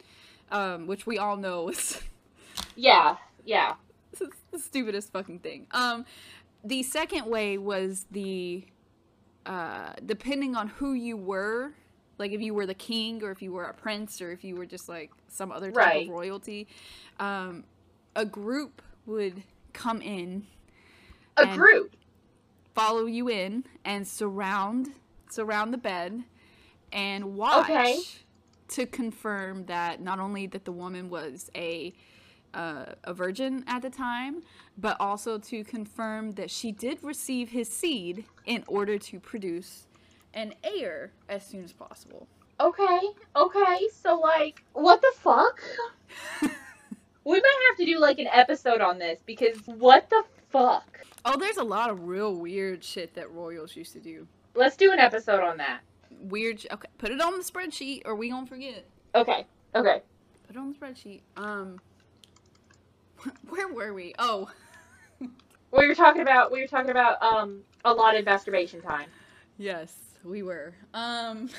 Speaker 1: um, which we all know is
Speaker 3: Yeah, yeah.
Speaker 1: the stupidest fucking thing. Um, the second way was the uh, depending on who you were, like if you were the king or if you were a prince or if you were just like some other type
Speaker 3: Right.
Speaker 1: of royalty, um, a group would come in,
Speaker 3: A group.
Speaker 1: follow you in, and surround surround the bed and watch
Speaker 3: Okay.
Speaker 1: to confirm that not only that the woman was a uh, a virgin at the time, but also to confirm that she did receive his seed in order to produce an air as soon as possible.
Speaker 3: Okay, okay. So like, what the fuck? we might have to do like an episode on this because what the fuck?
Speaker 1: Oh, there's a lot of real weird shit that royals used to do.
Speaker 3: Let's do an episode on that.
Speaker 1: Weird. Sh- okay, put it on the spreadsheet, or we gonna forget.
Speaker 3: Okay, okay.
Speaker 1: Put it on the spreadsheet. Um, where were we? Oh,
Speaker 3: We were talking about we were talking about um allotted masturbation time.
Speaker 1: yes, we were. Um,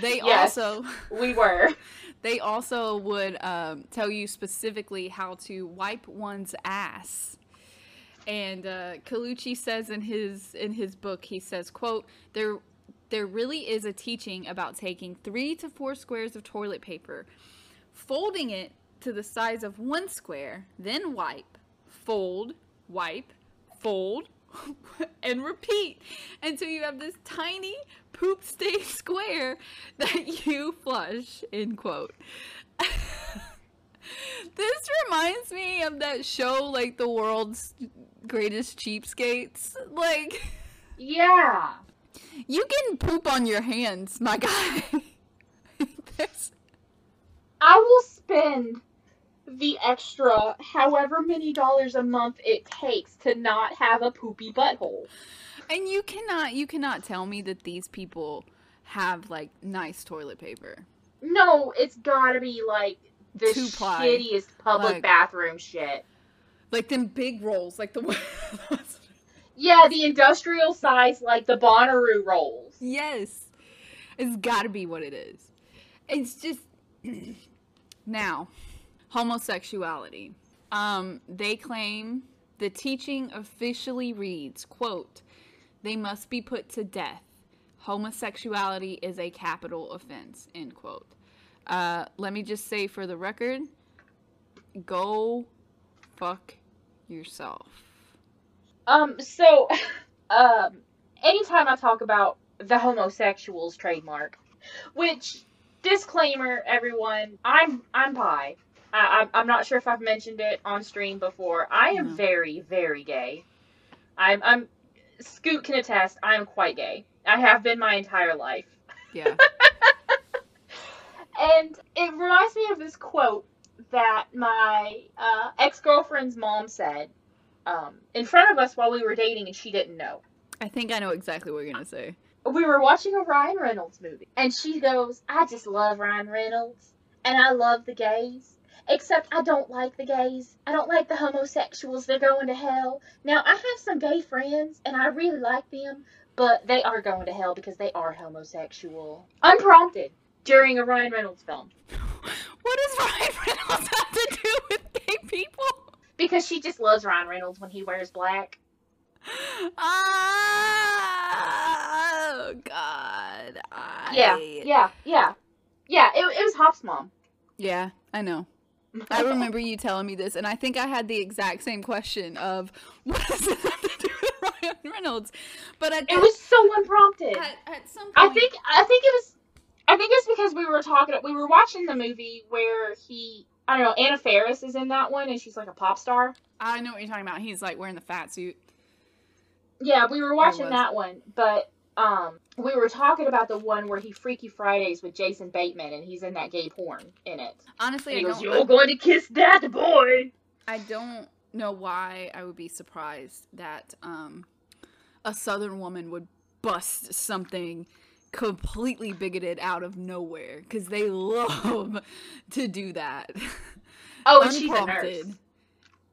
Speaker 1: They
Speaker 3: Yes,
Speaker 1: also
Speaker 3: we were.
Speaker 1: they also would um, tell you specifically how to wipe one's ass. And uh, Colucci says in his in his book, he says, "quote There, there really is a teaching about taking three to four squares of toilet paper, folding it to the size of one square, then wipe, fold, wipe, fold, and repeat until you have this tiny poop stained square that you flush." End quote. this reminds me of that show, like the world's greatest cheapskates. Like,
Speaker 3: Yeah.
Speaker 1: you can poop on your hands, my guy.
Speaker 3: I will spend the extra however many dollars a month it takes to not have a poopy butthole.
Speaker 1: and you cannot, you cannot tell me that these people have like nice toilet paper.
Speaker 3: No, it's gotta be like the
Speaker 1: Two-ply.
Speaker 3: shittiest public
Speaker 1: Like-
Speaker 3: bathroom shit.
Speaker 1: Like them big rolls, like the ones.
Speaker 3: Yeah, the industrial size, like the Bonnaroo rolls.
Speaker 1: yes, it's got to be what it is. It's just now homosexuality. Um, they claim the teaching officially reads, "quote They must be put to death. Homosexuality is a capital offense." End quote. Uh, let me just say for the record, go fuck yourself.
Speaker 3: Um, so, um, anytime I talk about the homosexuals trademark, which disclaimer, everyone, I'm I'm bi. I, I'm I'm not sure if I've mentioned it on stream before. I am
Speaker 1: No.
Speaker 3: very very gay. I'm I'm Scoot can attest. I am quite gay. I have been my entire life.
Speaker 1: Yeah.
Speaker 3: And it reminds me of this quote that my uh, ex girlfriend's mom said um, in front of us while we were dating, and she didn't know.
Speaker 1: I think I know exactly what you're gonna say.
Speaker 3: We were watching a Ryan Reynolds movie, and she goes, I just love Ryan Reynolds, and I love the gays. Except I don't like the gays. I don't like the homosexuals. They're going to hell. Now, I have some gay friends, and I really like them, but they are going to hell because they are homosexual. Unprompted during a Ryan Reynolds film.
Speaker 1: What does Ryan Reynolds have to do with gay people?
Speaker 3: Because she just loves Ryan Reynolds when he wears black.
Speaker 1: Ah, oh God! I...
Speaker 3: Yeah, yeah, yeah. Yeah, it, it was Hop's mom.
Speaker 1: Yeah, I know. I remember you telling me this, and I think I had the exact same question of what does it have to do with Ryan Reynolds? But at,
Speaker 3: It was so unprompted.
Speaker 1: at, at some point,
Speaker 3: I think I think it was I think it's because we were talking we were watching the movie where he I don't know, Anna Faris is in that one and she's like a pop star.
Speaker 1: I know what you're talking about. He's like wearing the fat suit.
Speaker 3: Yeah, we were watching that one, but um we were talking about the one where he Freaky Fridays with Jason Bateman and he's in that gay porn in it.
Speaker 1: Honestly,
Speaker 3: And he
Speaker 1: I
Speaker 3: goes,
Speaker 1: don't.
Speaker 3: You're going to kiss that boy.
Speaker 1: I don't know why I would be surprised that um, a Southern woman would bust something completely bigoted out of nowhere because they love to do that.
Speaker 3: Oh, and she's a nurse.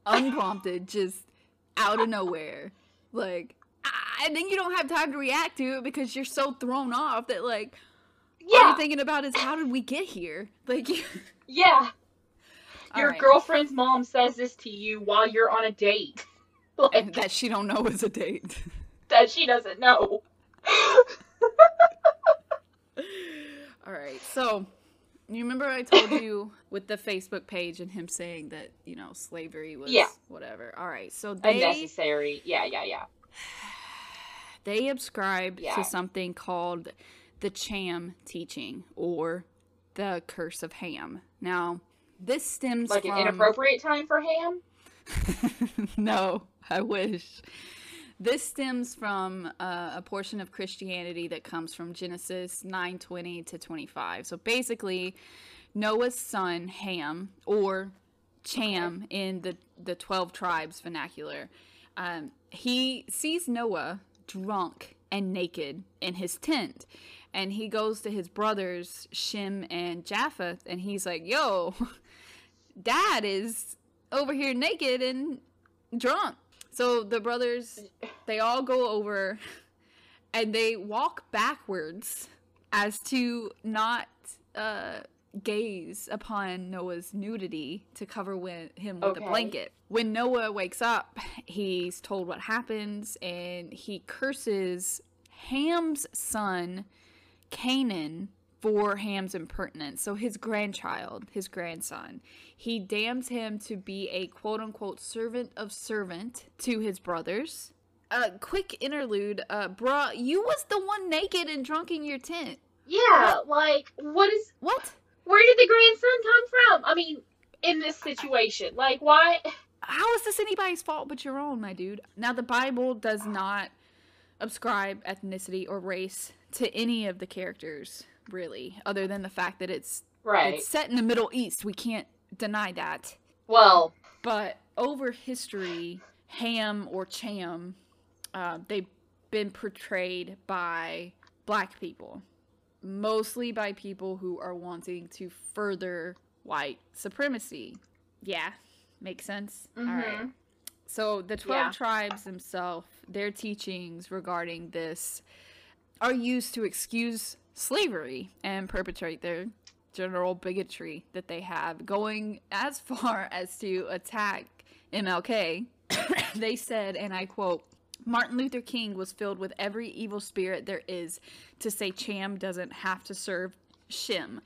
Speaker 1: unprompted, just out of nowhere. Like, I think you don't have time to react to it because you're so thrown off that like all you're thinking about is how did we get here? Like,
Speaker 3: Yeah. Your
Speaker 1: right.
Speaker 3: girlfriend's mom says this to you while you're on a date. like
Speaker 1: that she don't know is a date.
Speaker 3: that she doesn't know.
Speaker 1: All right. So, you remember I told you with the Facebook page and him saying that, you know, slavery was
Speaker 3: Yeah.
Speaker 1: whatever. All right. So they
Speaker 3: Unnecessary. Yeah, yeah, yeah.
Speaker 1: They ascribe
Speaker 3: Yeah.
Speaker 1: to something called the Cham teaching or the curse of Ham. Now, this stems
Speaker 3: Like
Speaker 1: from
Speaker 3: an inappropriate time for ham?
Speaker 1: no, I wish. This stems from uh, a portion of Christianity that comes from Genesis 9:20 to 25. So basically, Noah's son Ham, or Cham in the the 12 tribes vernacular, um, he sees Noah drunk and naked in his tent, and he goes to his brothers Shem and Japheth, and he's like, "Yo, Dad is over here naked and drunk." So the brothers, they all go over and they walk backwards as to not uh, gaze upon Noah's nudity to cover him with
Speaker 3: Okay.
Speaker 1: a blanket. When Noah wakes up, he's told what happens and he curses Ham's son, Canaan, for Ham's impertinence. So his grandchild, his grandson, he damns him to be a quote unquote servant of servant to his brothers. Uh, quick interlude. Uh, bruh, you was the one naked and drunk in your tent.
Speaker 3: Yeah, like what is
Speaker 1: What?
Speaker 3: Where did the grandson come from? I mean, in this situation, like why?
Speaker 1: How is this anybody's fault but your own, my dude? Now, the Bible does not ascribe ethnicity or race to any of the characters, really, other than the fact that it's
Speaker 3: Right.
Speaker 1: it's set in the Middle East. We can't deny that.
Speaker 3: Well,
Speaker 1: But over history, Ham or Cham, uh, they've been portrayed by black people, mostly by people who are wanting to further white supremacy. Yeah, makes sense. All mm-hmm.
Speaker 3: right.
Speaker 1: So the 12
Speaker 3: Yeah.
Speaker 1: tribes themselves, their teachings regarding this are used to excuse slavery and perpetrate their general bigotry that they have, going as far as to attack MLK. they said, and I quote, Martin Luther King was filled with every evil spirit there is to say Cham doesn't have to serve Shem.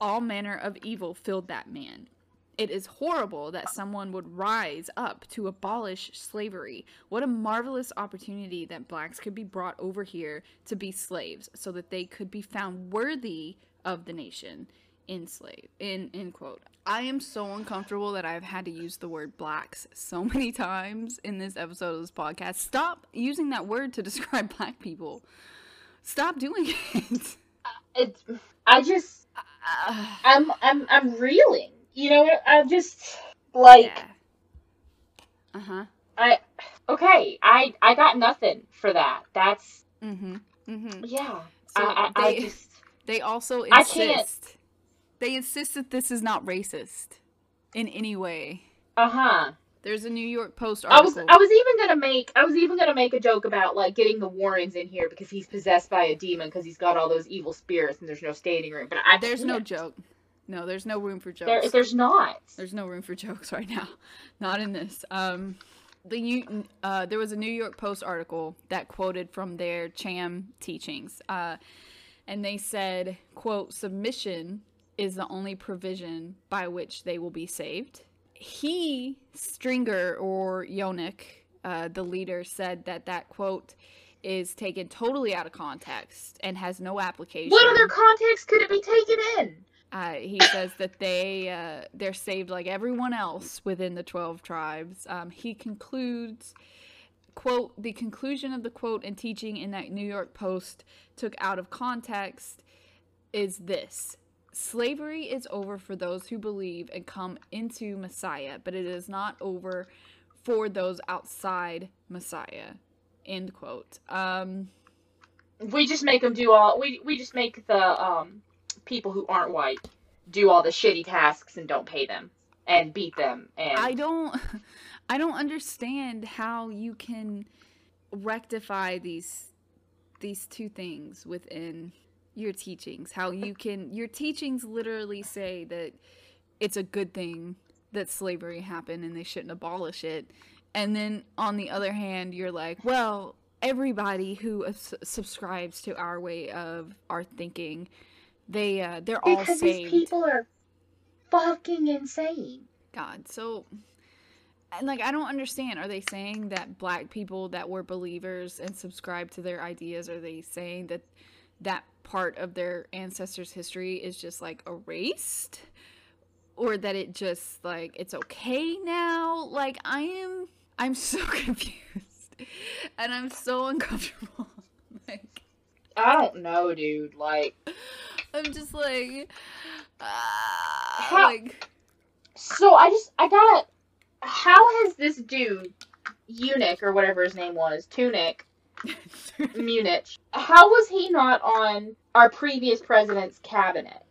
Speaker 1: All manner of evil filled that man. It is horrible that someone would rise up to abolish slavery. What a marvelous opportunity that blacks could be brought over here to be slaves so that they could be found worthy of the nation enslaved in end quote i am so uncomfortable that i've had to use the word blacks so many times in this episode of this podcast stop using that word to describe black people stop doing it
Speaker 3: It's I just
Speaker 1: Uh,
Speaker 3: I'm I'm I'm reeling. You know, i'm just like
Speaker 1: yeah. uh-huh
Speaker 3: I okay. I I got nothing for that. That's
Speaker 1: mm-hmm mm-hmm
Speaker 3: yeah.
Speaker 1: so
Speaker 3: I, I, I
Speaker 1: they,
Speaker 3: just
Speaker 1: they also
Speaker 3: I
Speaker 1: insist they insist that this is not racist in any way
Speaker 3: uh huh.
Speaker 1: there's a new york post
Speaker 3: I was
Speaker 1: article
Speaker 3: I was even gonna make I was even gonna make a joke about like getting the Warrens in here because he's possessed by a demon because he's got all those evil spirits and there's no standing room. But I
Speaker 1: there's no
Speaker 3: can't.
Speaker 1: joke no there's no room for jokes
Speaker 3: There, there's not.
Speaker 1: There's no room for jokes right now. Not in this. Um, the uh, there was a New York Post article that quoted from their Cham teachings, uh, and they said, "quote Submission is the only provision by which they will be saved." He Stringer or Yoneq, uh, the leader, said that that quote is taken totally out of context and has no application.
Speaker 3: What other context could it be taken in?
Speaker 1: Uh, he says that they uh, they're saved like everyone else within the twelve tribes. Um, he concludes, "quote The conclusion of the quote and teaching in that New York Post took out of context is this: slavery is over for those who believe and come into Messiah, but it is not over for those outside Messiah." End quote. Um,
Speaker 3: We just make them do all. We we just make the um people who aren't white do all the shitty tasks and don't pay them and beat them and
Speaker 1: I don't I don't understand how you can rectify these these two things within your teachings. How you can your teachings literally say that it's a good thing that slavery happened and they shouldn't abolish it. And then on the other hand, you're like, well, everybody who s- subscribes to our way of our thinking, they uh, they're all
Speaker 3: because these people are fucking insane.
Speaker 1: God. So, and like, I don't understand. Are they saying that black people that were believers and subscribed to their ideas, are they saying that that part of their ancestors' history is just like erased? Or that it just like it's okay now? Like, I am, I'm so confused and I'm so uncomfortable. like,
Speaker 3: I don't know, dude. Like,
Speaker 1: I'm just like, uh,
Speaker 3: How-
Speaker 1: like,
Speaker 3: so I just I gotta. How has this dude, eunuch or whatever his name was, Tunic, Munich, how was he not on our previous president's cabinet?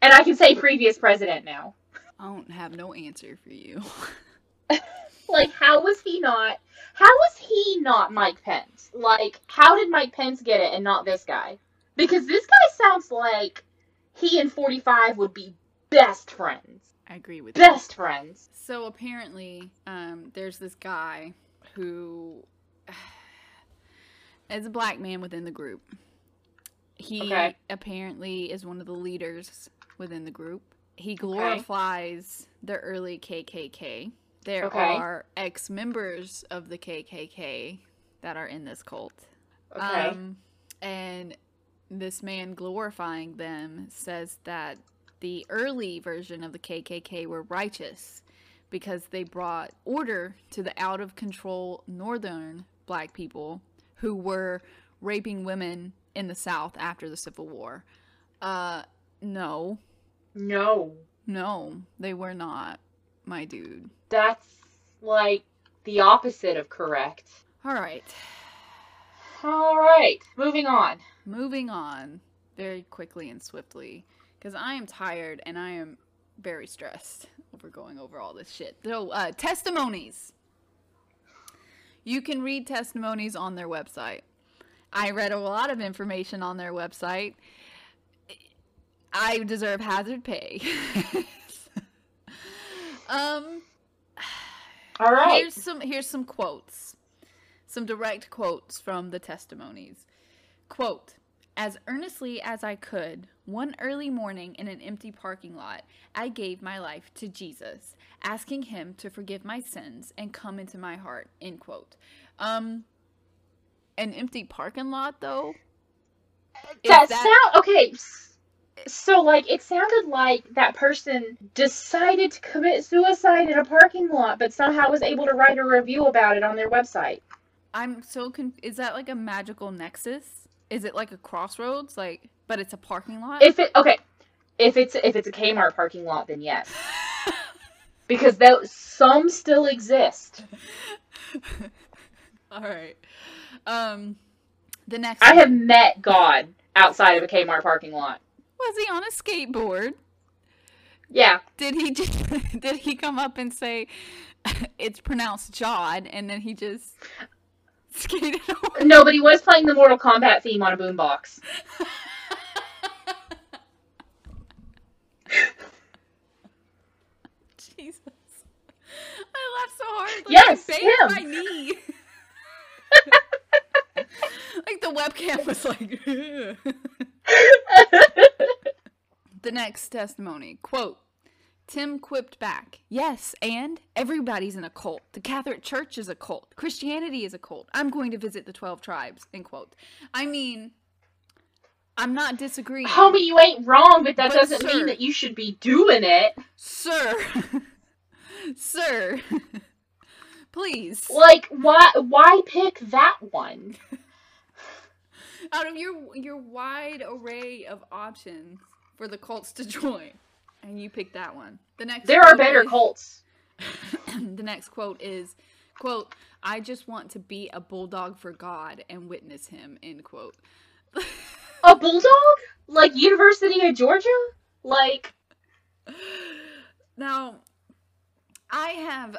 Speaker 3: And I can say previous president now.
Speaker 1: I don't have no answer for you.
Speaker 3: Like, how was he not? How was he not Mike Pence? Like, how did Mike Pence get it and not this guy? Because this guy sounds like he and 45 would be best friends.
Speaker 1: I agree with
Speaker 3: Best friends.
Speaker 1: So apparently, um, there's this guy who is a black man within the group. He
Speaker 3: Okay.
Speaker 1: apparently is one of the leaders within the group. He glorifies the early KKK. There
Speaker 3: Okay.
Speaker 1: are ex members of the KKK that are in this cult.
Speaker 3: Okay.
Speaker 1: Um, and this man glorifying them says that the early version of the KKK were righteous because they brought order to the out of control northern black people who were raping women in the South after the Civil War. Uh, no,
Speaker 3: no.
Speaker 1: no, they were not, my dude.
Speaker 3: That's like the opposite of correct.
Speaker 1: All right,
Speaker 3: All right. Moving on.
Speaker 1: moving on very quickly and swiftly because I am tired and I am very stressed over going over all this shit. So, uh, testimonies. You can read testimonies on their website. I read a lot of information on their website. I deserve hazard pay. um,
Speaker 3: All right.
Speaker 1: Here's some here's some quotes. Some direct quotes from the testimonies. Quote, as earnestly as I could, one early morning in an empty parking lot, I gave my life to Jesus, asking him to forgive my sins and come into my heart. End quote. Um an empty parking lot though?
Speaker 3: That,
Speaker 1: that-
Speaker 3: sound okay. So like it sounded like that person decided to commit suicide in a parking lot, but somehow was able to write a review about it on their website.
Speaker 1: I'm so con- is that like a magical nexus? Is it like a crossroads like but it's a parking lot?
Speaker 3: If it okay, if it's if it's a Kmart parking lot, then yes, because those some still exist.
Speaker 1: All right. Um, the next.
Speaker 3: I have
Speaker 1: one.
Speaker 3: met God outside of a Kmart parking lot.
Speaker 1: Was he on a skateboard?
Speaker 3: Yeah,
Speaker 1: Did he just? did he come up and say, "It's pronounced Jod," and then he just skated away?
Speaker 3: no, but he was playing the Mortal Kombat theme on a boombox.
Speaker 1: Jesus. I laughed so hard. Like
Speaker 3: Yes,
Speaker 1: I banged
Speaker 3: him.
Speaker 1: my knee. like the webcam was like. The next testimony quote Tim quipped back, Yes, and everybody's in a cult. The Catholic Church is a cult. Christianity is a cult. I'm going to visit the 12 tribes. End quote. I mean, I'm not disagreeing.
Speaker 3: Homie, you ain't wrong, but that
Speaker 1: But,
Speaker 3: doesn't
Speaker 1: sir-
Speaker 3: mean that you should be doing it.
Speaker 1: Sir. Sir. Please.
Speaker 3: Like, why? Why pick that one?
Speaker 1: Out of your your wide array of options for the cults to join. And you pick that one. The next
Speaker 3: There are better
Speaker 1: is-
Speaker 3: cults.
Speaker 1: the next quote is quote i just want to be a bulldog for god and witness him end quote
Speaker 3: A bulldog? Like University of Georgia? Like,
Speaker 1: now i have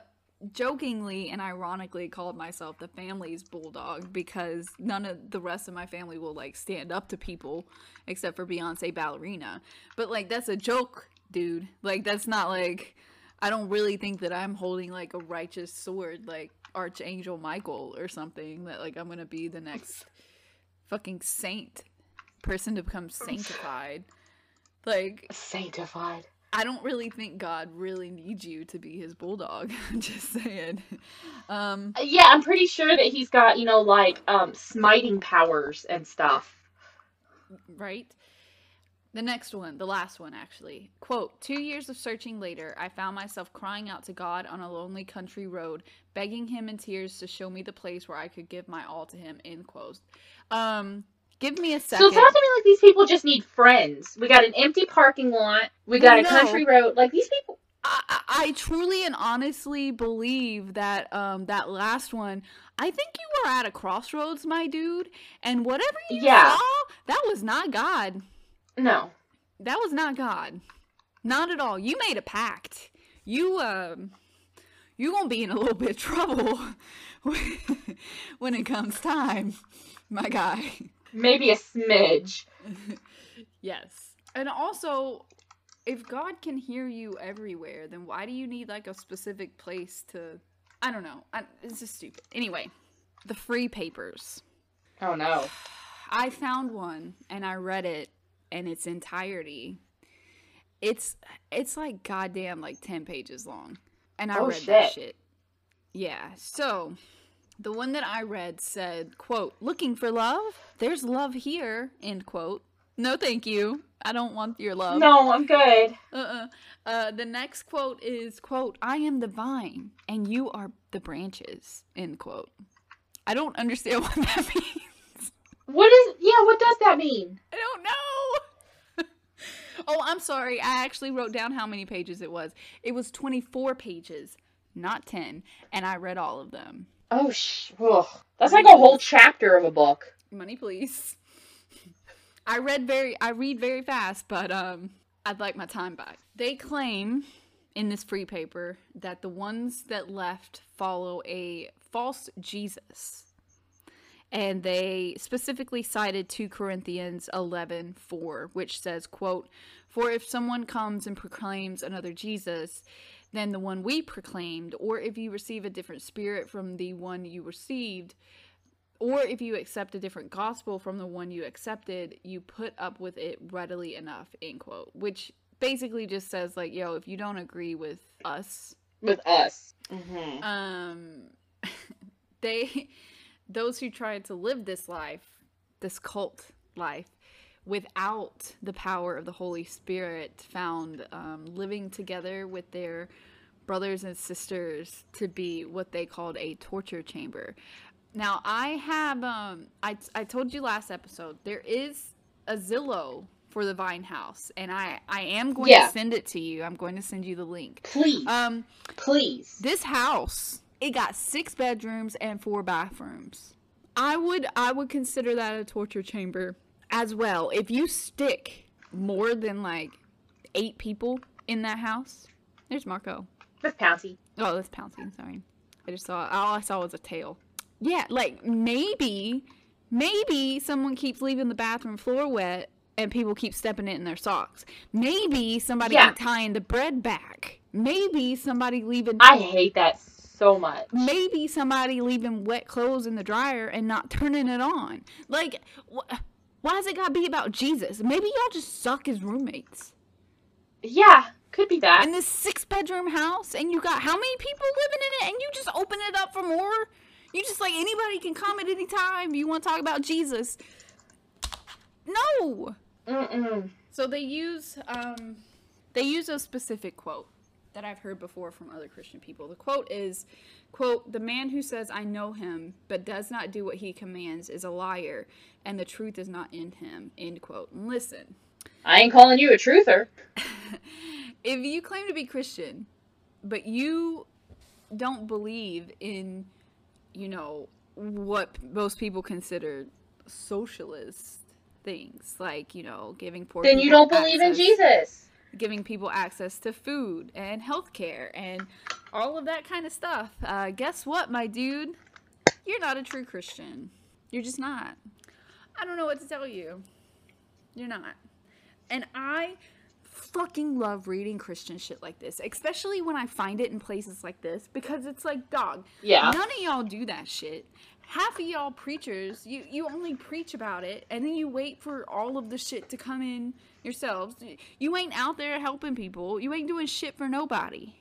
Speaker 1: jokingly and ironically called myself the family's bulldog because none of the rest of my family will like stand up to people except for beyonce ballerina but like that's a joke dude like that's not like i don't really think that i'm holding like a righteous sword like archangel michael or something that like i'm gonna be the next fucking saint person to become sanctified like
Speaker 3: sanctified.
Speaker 1: I don't really think God really needs you to be his bulldog. I'm just saying. Um,
Speaker 3: Yeah, I'm pretty sure that he's got, you know, like, um, smiting powers and stuff.
Speaker 1: right? The next one, the last one actually. Quote, two years of searching later, I found myself crying out to God on a lonely country road, begging him in tears to show me the place where I could give my all to him, end quote. Um, give me a second.
Speaker 3: So it sounds to me like these people just need friends. We got an empty parking lot. We got a country road. Like, these people.
Speaker 1: I, I I truly and honestly believe that um that last one. I think you were at a crossroads, my dude, and whatever you
Speaker 3: Yeah.
Speaker 1: saw, that was not God.
Speaker 3: No.
Speaker 1: That was not God. Not at all. You made a pact. You um you gonna be in a little bit of trouble when it comes time, my guy.
Speaker 3: Maybe a smidge.
Speaker 1: yes. And also, if God can hear you everywhere, then why do you need like a specific place to? I don't know. I, it's just stupid. Anyway, the free papers.
Speaker 3: Oh no.
Speaker 1: I found one and I read it in its entirety. It's it's like goddamn like 10 pages long. And I
Speaker 3: Oh,
Speaker 1: read that
Speaker 3: shit.
Speaker 1: shit. Yeah. So, the one that I read said, quote, "Looking for love? There's love here." End quote. No, thank you. I don't want your love.
Speaker 3: No, I'm good.
Speaker 1: Uh-uh. Uh, the next quote is, quote, I am the vine and you are the branches, end quote. I don't understand what that means.
Speaker 3: What is? Yeah, what does that mean?
Speaker 1: I don't know. oh, I'm sorry. I actually wrote down how many pages it was. It was 24 pages, not 10, and I read all of them.
Speaker 3: Oh sh. Ugh. That's like a whole chapter of a book.
Speaker 1: Money, please. I read very, I read very fast, but um, I'd like my time back. They claim in this free paper that the ones that left follow a false Jesus. And they specifically cited 2 Corinthians 11 4, which says, quote, For if someone comes and proclaims another Jesus than the one we proclaimed, or if you receive a different spirit from the one you received, or if you accept a different gospel from the one you accepted, you put up with it readily enough, end quote. Which basically just says like, yo, if you don't agree with us,
Speaker 3: With us. Mm-hmm.
Speaker 1: um they those who tried to live this life, this cult life, without the power of the Holy Spirit, found um, living together with their brothers and sisters to be what they called a torture chamber. Now, I have, um, I, I told you last episode, there is a Zillow for the Vine House, and I, I am going
Speaker 3: Yeah.
Speaker 1: to send it to you. I'm going to send you the link.
Speaker 3: Please,
Speaker 1: Um,
Speaker 3: please.
Speaker 1: this house, it got six bedrooms and four bathrooms. I would I would consider that a torture chamber as well. If you stick more than like eight people in that house, there's Marco.
Speaker 3: That's Pouncy.
Speaker 1: Oh, that's pouncing. Sorry, I just saw all I saw was a tail. Yeah, like maybe maybe someone keeps leaving the bathroom floor wet and people keep stepping it in their socks. Maybe somebody
Speaker 3: Yeah.
Speaker 1: tying the bread back. Maybe somebody leaving
Speaker 3: I hate that so much.
Speaker 1: maybe somebody leaving wet clothes in the dryer and not turning it on. Like, wh- why does it gotta be about Jesus? Maybe y'all just suck as roommates
Speaker 3: Yeah, could be that.
Speaker 1: in this six bedroom house, and you got how many people living in it, and you just open it up for more. You just like anybody can come at any time. You want to talk about Jesus? No.
Speaker 3: Mm-mm.
Speaker 1: So they use um, they use a specific quote that I've heard before from other Christian people. The quote is, "quote The man who says I know him but does not do what he commands is a liar, and the truth is not in him." End quote. And listen,
Speaker 3: I ain't calling you a truther.
Speaker 1: if you claim to be Christian, but you don't believe in, you know, what most people consider socialist things, like you know, giving poor
Speaker 3: Then you don't believe in Jesus.
Speaker 1: Giving people access to food and healthcare and all of that kind of stuff. Uh, guess what, my dude? You're not a true Christian. You're just not. I don't know what to tell you. You're not. And I fucking love reading Christian shit like this, especially when I find it in places like this because it's like, dog,
Speaker 3: Yeah.
Speaker 1: none of y'all do that shit. Half of y'all preachers, you you only preach about it and then you wait for all of the shit to come in yourselves. You ain't out there helping people. You ain't doing shit for nobody.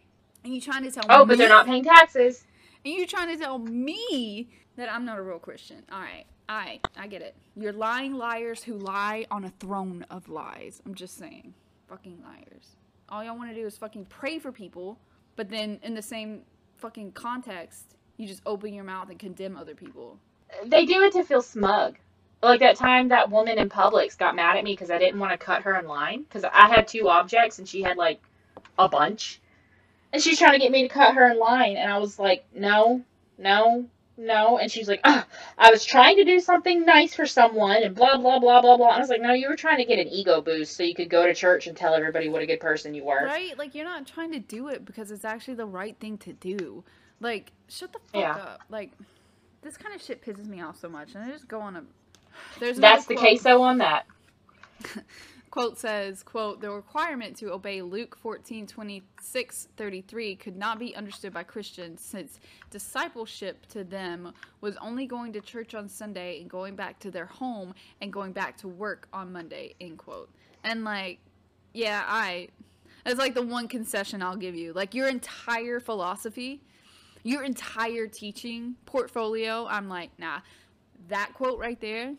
Speaker 1: And you trying to tell
Speaker 3: Oh,
Speaker 1: me
Speaker 3: but they're not paying taxes.
Speaker 1: and you trying to tell me that I'm not a real Christian. All right. All right. I get it. You're lying liars who lie on a throne of lies. I'm just saying. Fucking liars. All y'all want to do is fucking pray for people, but then in the same fucking context, you just open your mouth and condemn other people.
Speaker 3: They do it to feel smug. Like that time that woman in Publix got mad at me because I didn't want to cut her in line because I had two objects and she had like a bunch. And she's trying to get me to cut her in line. And I was like, no, no, no. And she's like, ah, I was trying to do something nice for someone and blah, blah, blah, blah, blah. And I was like, no, you were trying to get an ego boost so you could go to church and tell everybody what a good person you were.
Speaker 1: Right? Like you're not trying to do it because it's actually the right thing to do. Like shut the fuck
Speaker 3: Yeah.
Speaker 1: up. Like this kind of shit pisses me off so much, and I just go on a There's
Speaker 3: That's the
Speaker 1: quote.
Speaker 3: queso on that.
Speaker 1: quote says quote the requirement to obey luke 14 26 33 could not be understood by christians since discipleship to them was only going to church on sunday and going back to their home and going back to work on monday end quote and like yeah i that's like the one concession i'll give you like your entire philosophy your entire teaching portfolio i'm like nah that quote right there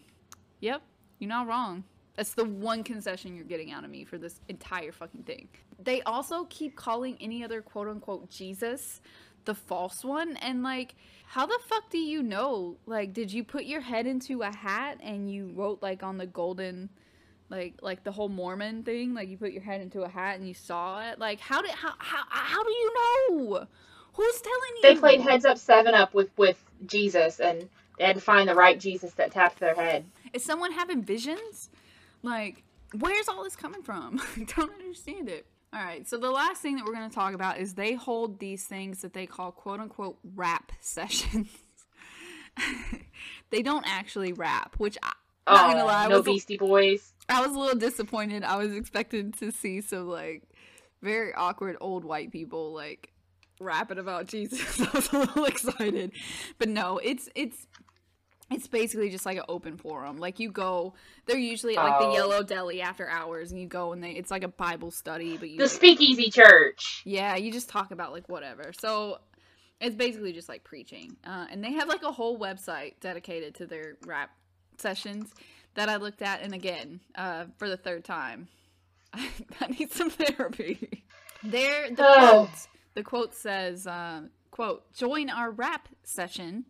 Speaker 1: yep you're not wrong that's the one concession you're getting out of me for this entire fucking thing. They also keep calling any other quote unquote Jesus the false one. And like, how the fuck do you know? Like, did you put your head into a hat and you wrote like on the golden, like, like the whole Mormon thing? Like, you put your head into a hat and you saw it? Like, how did, how, how, how do you know? Who's telling you?
Speaker 3: They played heads up, seven up with with Jesus, and to find the right Jesus that taps their head.
Speaker 1: Is someone having visions? Like, where's all this coming from? I don't understand it. All right, so the last thing that we're going to talk about is they hold these things that they call quote unquote rap sessions. they don't actually rap, which I, not gonna
Speaker 3: Oh,
Speaker 1: lie,
Speaker 3: no
Speaker 1: was,
Speaker 3: Beastie Boys.
Speaker 1: I was a little disappointed. I was expecting to see some like very awkward old white people like rapping about Jesus. I was a little excited, but no, it's it's it's basically just like an open forum. Like you go, they're usually at like the
Speaker 3: Oh.
Speaker 1: Yellow Deli after hours, and you go and they it's like a Bible study, but you
Speaker 3: The Speakeasy Church.
Speaker 1: yeah, you just talk about like whatever. So it's basically just like preaching. Uh, and they have like a whole website dedicated to their rap sessions that I looked at. And again, uh, for the third time, I, need some therapy. There, the
Speaker 3: Oh.
Speaker 1: quote, the quote says, uh, "quote Join our rap session."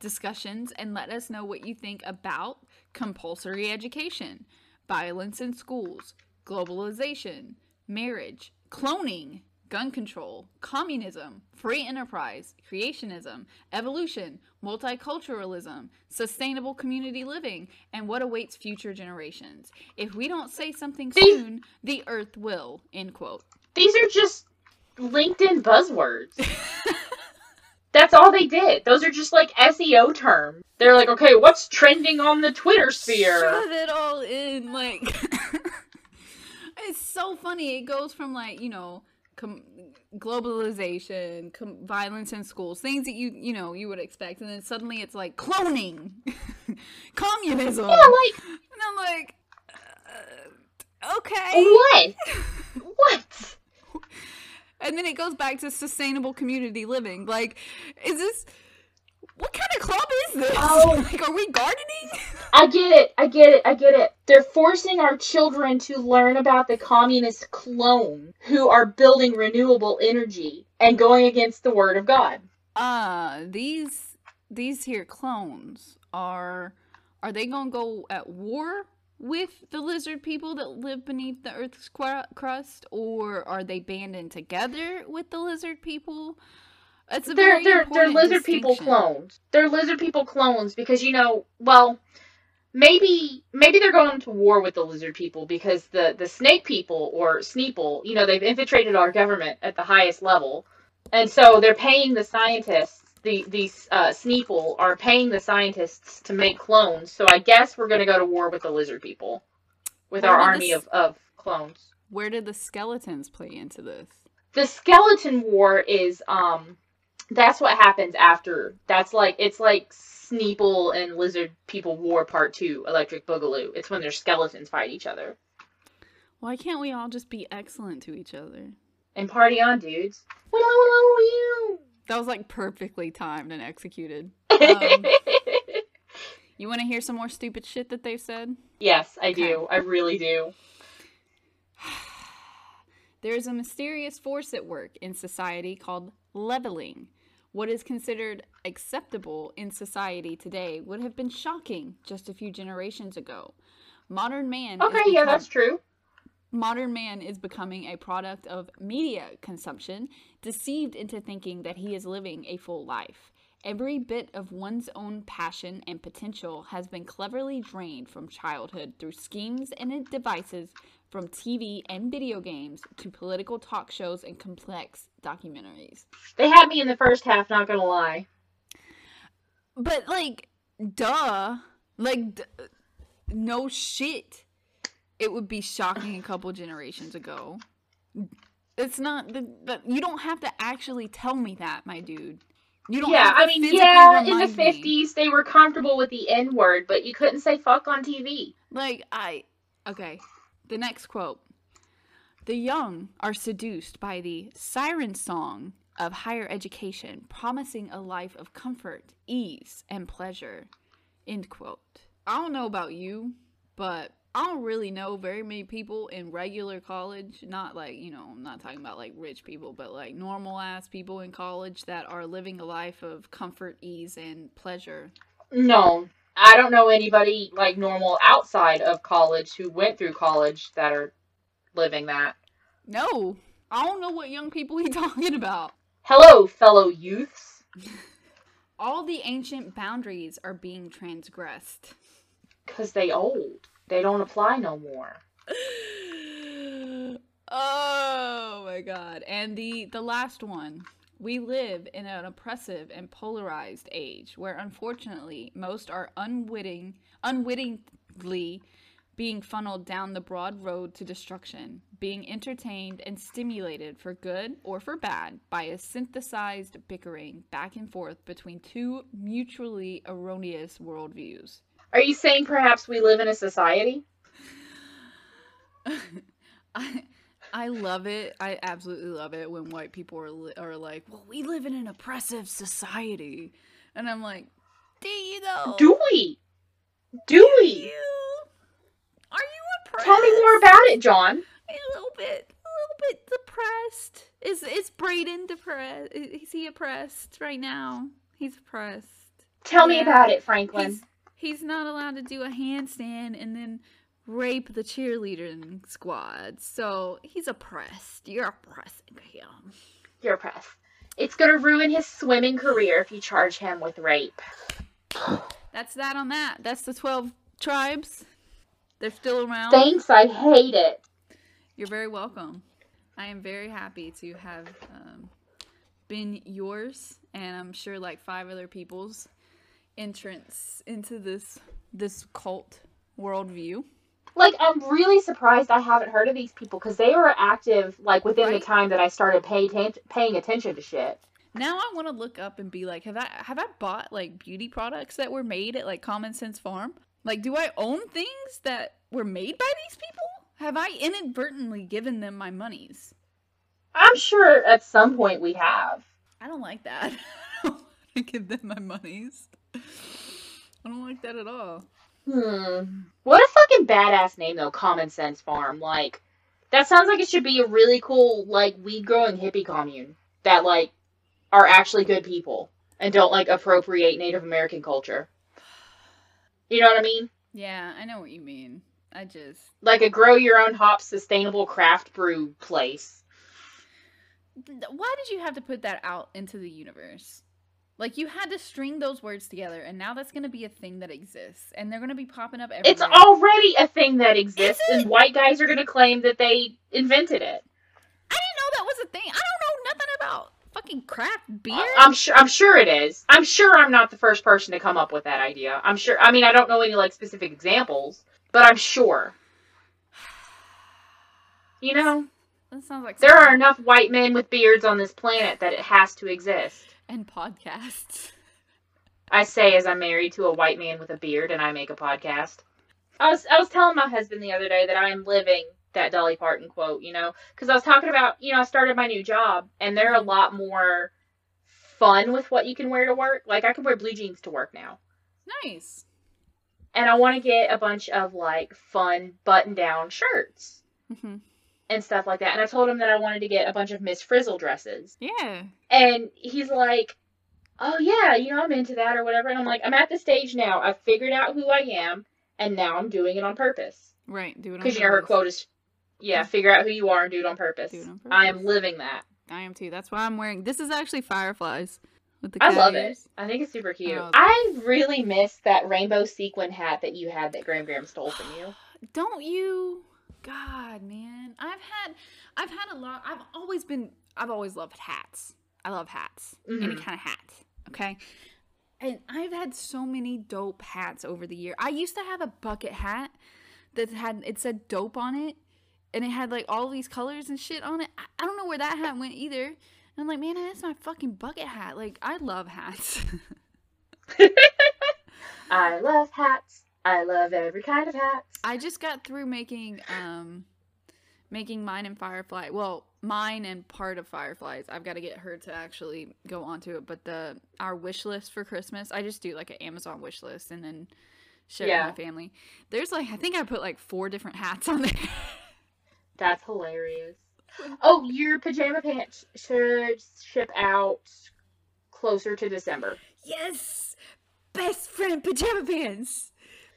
Speaker 1: Discussions and let us know what you think about compulsory education, violence in schools, globalization, marriage, cloning, gun control, communism, free enterprise, creationism, evolution, multiculturalism, sustainable community living, and what awaits future generations. If we don't say something
Speaker 3: These-
Speaker 1: soon, the earth will. End quote.
Speaker 3: These are just LinkedIn buzzwords. That's all they did. Those are just like SEO terms. They're like, okay, what's trending on the Twitter sphere?
Speaker 1: Shove it all in, like it's so funny. It goes from like you know, com- globalization, com- violence in schools, things that you you know you would expect, and then suddenly it's like cloning, communism,
Speaker 3: Yeah, like
Speaker 1: and I'm like, uh, okay,
Speaker 3: what? what?
Speaker 1: And then it goes back to sustainable community living. Like, is this? What kind of club is this?
Speaker 3: Oh.
Speaker 1: like, are we gardening?
Speaker 3: I get it. I get it. I get it. They're forcing our children to learn about the communist clone who are building renewable energy and going against the word of God.
Speaker 1: uh these these here clones are are they gonna go at war with the lizard people that live beneath the earth's cru- crust or are they banding together with the lizard people it's a
Speaker 3: They're
Speaker 1: very
Speaker 3: they're they're lizard people clones. They're lizard people clones because you know, well, maybe maybe they're going to war with the lizard people because the the snake people or Sneeple, you know, they've infiltrated our government at the highest level, and so they're paying the scientists. The these uh, Sneeple are paying the scientists to make clones. So I guess we're going to go to war with the lizard people, with
Speaker 1: Where
Speaker 3: our army
Speaker 1: this-
Speaker 3: of of clones.
Speaker 1: where did the skeletons play into this
Speaker 3: the skeleton war is um that's what happens after that's like it's like Sneeple and Lizard People War Part Two, Electric Boogaloo. It's when their skeletons fight each other.
Speaker 1: why can't we all just be excellent to each other
Speaker 3: And party on, dudes.
Speaker 1: That was like perfectly timed and executed um, you want to hear some more stupid shit that they've said
Speaker 3: yes, I do. I really do.
Speaker 1: There is a mysterious force at work in society called leveling. What is considered acceptable in society today would have been shocking just a few generations ago. Modern man
Speaker 3: Okay, yeah,
Speaker 1: become-
Speaker 3: that's true.
Speaker 1: Modern man is becoming a product of media consumption, deceived into thinking that he is living a full life. Every bit of one's own passion and potential has been cleverly drained from childhood through schemes and devices from TV and video games to political talk shows and complex documentaries.
Speaker 3: They had me in the first half, not gonna lie.
Speaker 1: But like, duh. Like, d- no shit. It would be shocking a couple generations ago. It's not the, the you don't have to actually tell me that, my dude. You don't
Speaker 3: Yeah,
Speaker 1: have to
Speaker 3: I mean, yeah, in the fifties they were comfortable with the N word, but you couldn't say fuck on TV.
Speaker 1: Like I okay. The next quote. The young are seduced by the siren song of higher education, promising a life of comfort, ease, and pleasure. End quote. I don't know about you, but I don't really know very many people in regular college, not like, you know, I'm not talking about like rich people, but like normal ass people in college that are living a life of comfort, ease, and pleasure.
Speaker 3: No, I don't know anybody like normal outside of college who went through college that are living that.
Speaker 1: No, I don't know what young people he talking about.
Speaker 3: Hello, fellow youths.
Speaker 1: All the ancient boundaries are being transgressed.
Speaker 3: Cause they old. They don't apply no more.
Speaker 1: oh my god. And the the last one. We live in an oppressive and polarized age where unfortunately most are unwitting unwittingly being funneled down the broad road to destruction, being entertained and stimulated for good or for bad by a synthesized bickering back and forth between two mutually erroneous worldviews.
Speaker 3: Are you saying perhaps we live in a society?
Speaker 1: I I love it. I absolutely love it when white people are li- are like, "Well, we live in an oppressive society," and I'm like, "Do you though?
Speaker 3: Do we? Do we?
Speaker 1: you? Are you oppressed?
Speaker 3: Tell me more about it, John.
Speaker 1: A little bit, a little bit depressed. Is is Braden depressed? Is he oppressed right now? He's oppressed.
Speaker 3: Tell me about it, Franklin.
Speaker 1: He's he's not allowed to do a handstand and then rape the cheerleading squad. So he's oppressed. You're oppressing him.
Speaker 3: You're oppressed. It's gonna ruin his swimming career if you charge him with rape.
Speaker 1: That's that on that. That's the 12 tribes. They're still around.
Speaker 3: Thanks, I hate it.
Speaker 1: You're very welcome. I am very happy to have um, been yours, and I'm sure like five other people's entrance into this this cult worldview.
Speaker 3: Like, I'm really surprised I haven't heard of these people because they were active like within
Speaker 1: Right.
Speaker 3: the time that I started pay atten- paying attention to shit.
Speaker 1: Now I want to look up and be like, have I have I bought like beauty products that were made at like Common Sense Farm? Like, do I own things that were made by these people? Have I inadvertently given them my monies?
Speaker 3: I'm sure at some point we have.
Speaker 1: I don't like that. I don't want to give them my monies. I don't like that at all.
Speaker 3: Hmm. What a fucking badass name though, Common Sense Farm. Like, that sounds like it should be a really cool like weed growing hippie commune that like are actually good people and don't like appropriate Native American culture. You know what I mean?
Speaker 1: Yeah, I know what you mean. I just
Speaker 3: Like a grow your own hop sustainable craft brew place.
Speaker 1: Why did you have to put that out into the universe? Like you had to string those words together, and now that's gonna be a thing that exists, and they're gonna be popping up everywhere.
Speaker 3: It's already a thing that exists, and white guys are gonna claim that they invented it.
Speaker 1: I didn't know that was a thing. I don't know nothing about fucking craft beer.
Speaker 3: I'm sure. I'm sure it is. I'm sure I'm not the first person to come up with that idea. I'm sure. I mean, I don't know any like specific examples, but I'm sure. You know,
Speaker 1: that sounds like
Speaker 3: there are enough white men with beards on this planet that it has to exist.
Speaker 1: And podcasts.
Speaker 3: I say as I'm married to a white man with a beard and I make a podcast. I was I was telling my husband the other day that I am living that Dolly Parton quote, you know, because I was talking about, you know, I started my new job and they're a lot more fun with what you can wear to work. Like I can wear blue jeans to work now.
Speaker 1: Nice.
Speaker 3: And I want to get a bunch of like fun button down shirts
Speaker 1: hmm
Speaker 3: and stuff like that. And I told him that I wanted to get a bunch of Miss Frizzle dresses.
Speaker 1: Yeah.
Speaker 3: And he's like, "Oh yeah, you know I'm into that or whatever." And I'm like, "I'm at the stage now. I've figured out who I am, and now I'm doing it on purpose."
Speaker 1: Right. Do it on
Speaker 3: Because you know her quote is, "Yeah, figure out who you are and do it on purpose."
Speaker 1: Do it on
Speaker 3: I am living that.
Speaker 1: I am too. That's why I'm wearing. This is actually fireflies with the.
Speaker 3: I love it. I think it's super cute.
Speaker 1: Oh.
Speaker 3: I really miss that rainbow sequin hat that you had that Graham Graham stole from you.
Speaker 1: Don't you? God, man. I've had I've had a lot I've always been I've always loved hats. I love hats. Any
Speaker 3: Mhm.
Speaker 1: kind of hat. Okay? and I've had so many dope hats over the year. I used to have a bucket hat that had it said dope on it, and it had like all these colors and shit on it. I, I don't know where that hat went either. And I'm like, man, that's my fucking bucket hat. Like, I love hats.
Speaker 3: I love hats. I love every kind of hats.
Speaker 1: I just got through making um making mine and Firefly. Well, mine and part of Fireflies. I've got to get her to actually go onto it. But the our wish list for Christmas, I just do like an Amazon wish list and then share it
Speaker 3: Yeah.
Speaker 1: with my family. There's like I think I put like four different hats on there.
Speaker 3: That's hilarious. Oh, your pajama pants should ship out closer to December.
Speaker 1: yes, best friend pajama pants.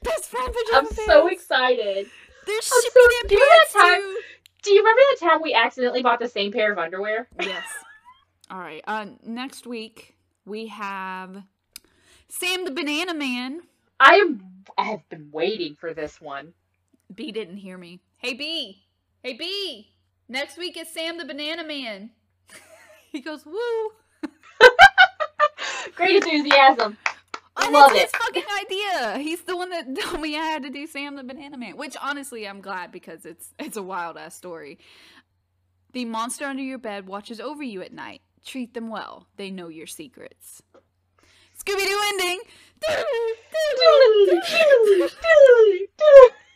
Speaker 1: Best friend
Speaker 3: I'm
Speaker 1: pajama pants.
Speaker 3: so excited.
Speaker 1: They're
Speaker 3: so-
Speaker 1: shipping
Speaker 3: do you have
Speaker 1: pants
Speaker 3: time-
Speaker 1: too.
Speaker 3: Do you remember the time we accidentally bought the same pair of underwear?
Speaker 1: Yes. All right. Uh, next week we have Sam the Banana Man.
Speaker 3: I am. I have been waiting for this one.
Speaker 1: B didn't hear me. Hey B. Hey B. Next week is Sam the Banana Man. he goes woo.
Speaker 3: Great enthusiasm.
Speaker 1: Oh,
Speaker 3: Love
Speaker 1: that's
Speaker 3: it.
Speaker 1: his fucking idea. He's the one that told me I had to do Sam the Banana Man. Which honestly, I'm glad because it's it's a wild ass story. The monster under your bed watches over you at night. Treat them well. They know your secrets. Scooby Doo ending.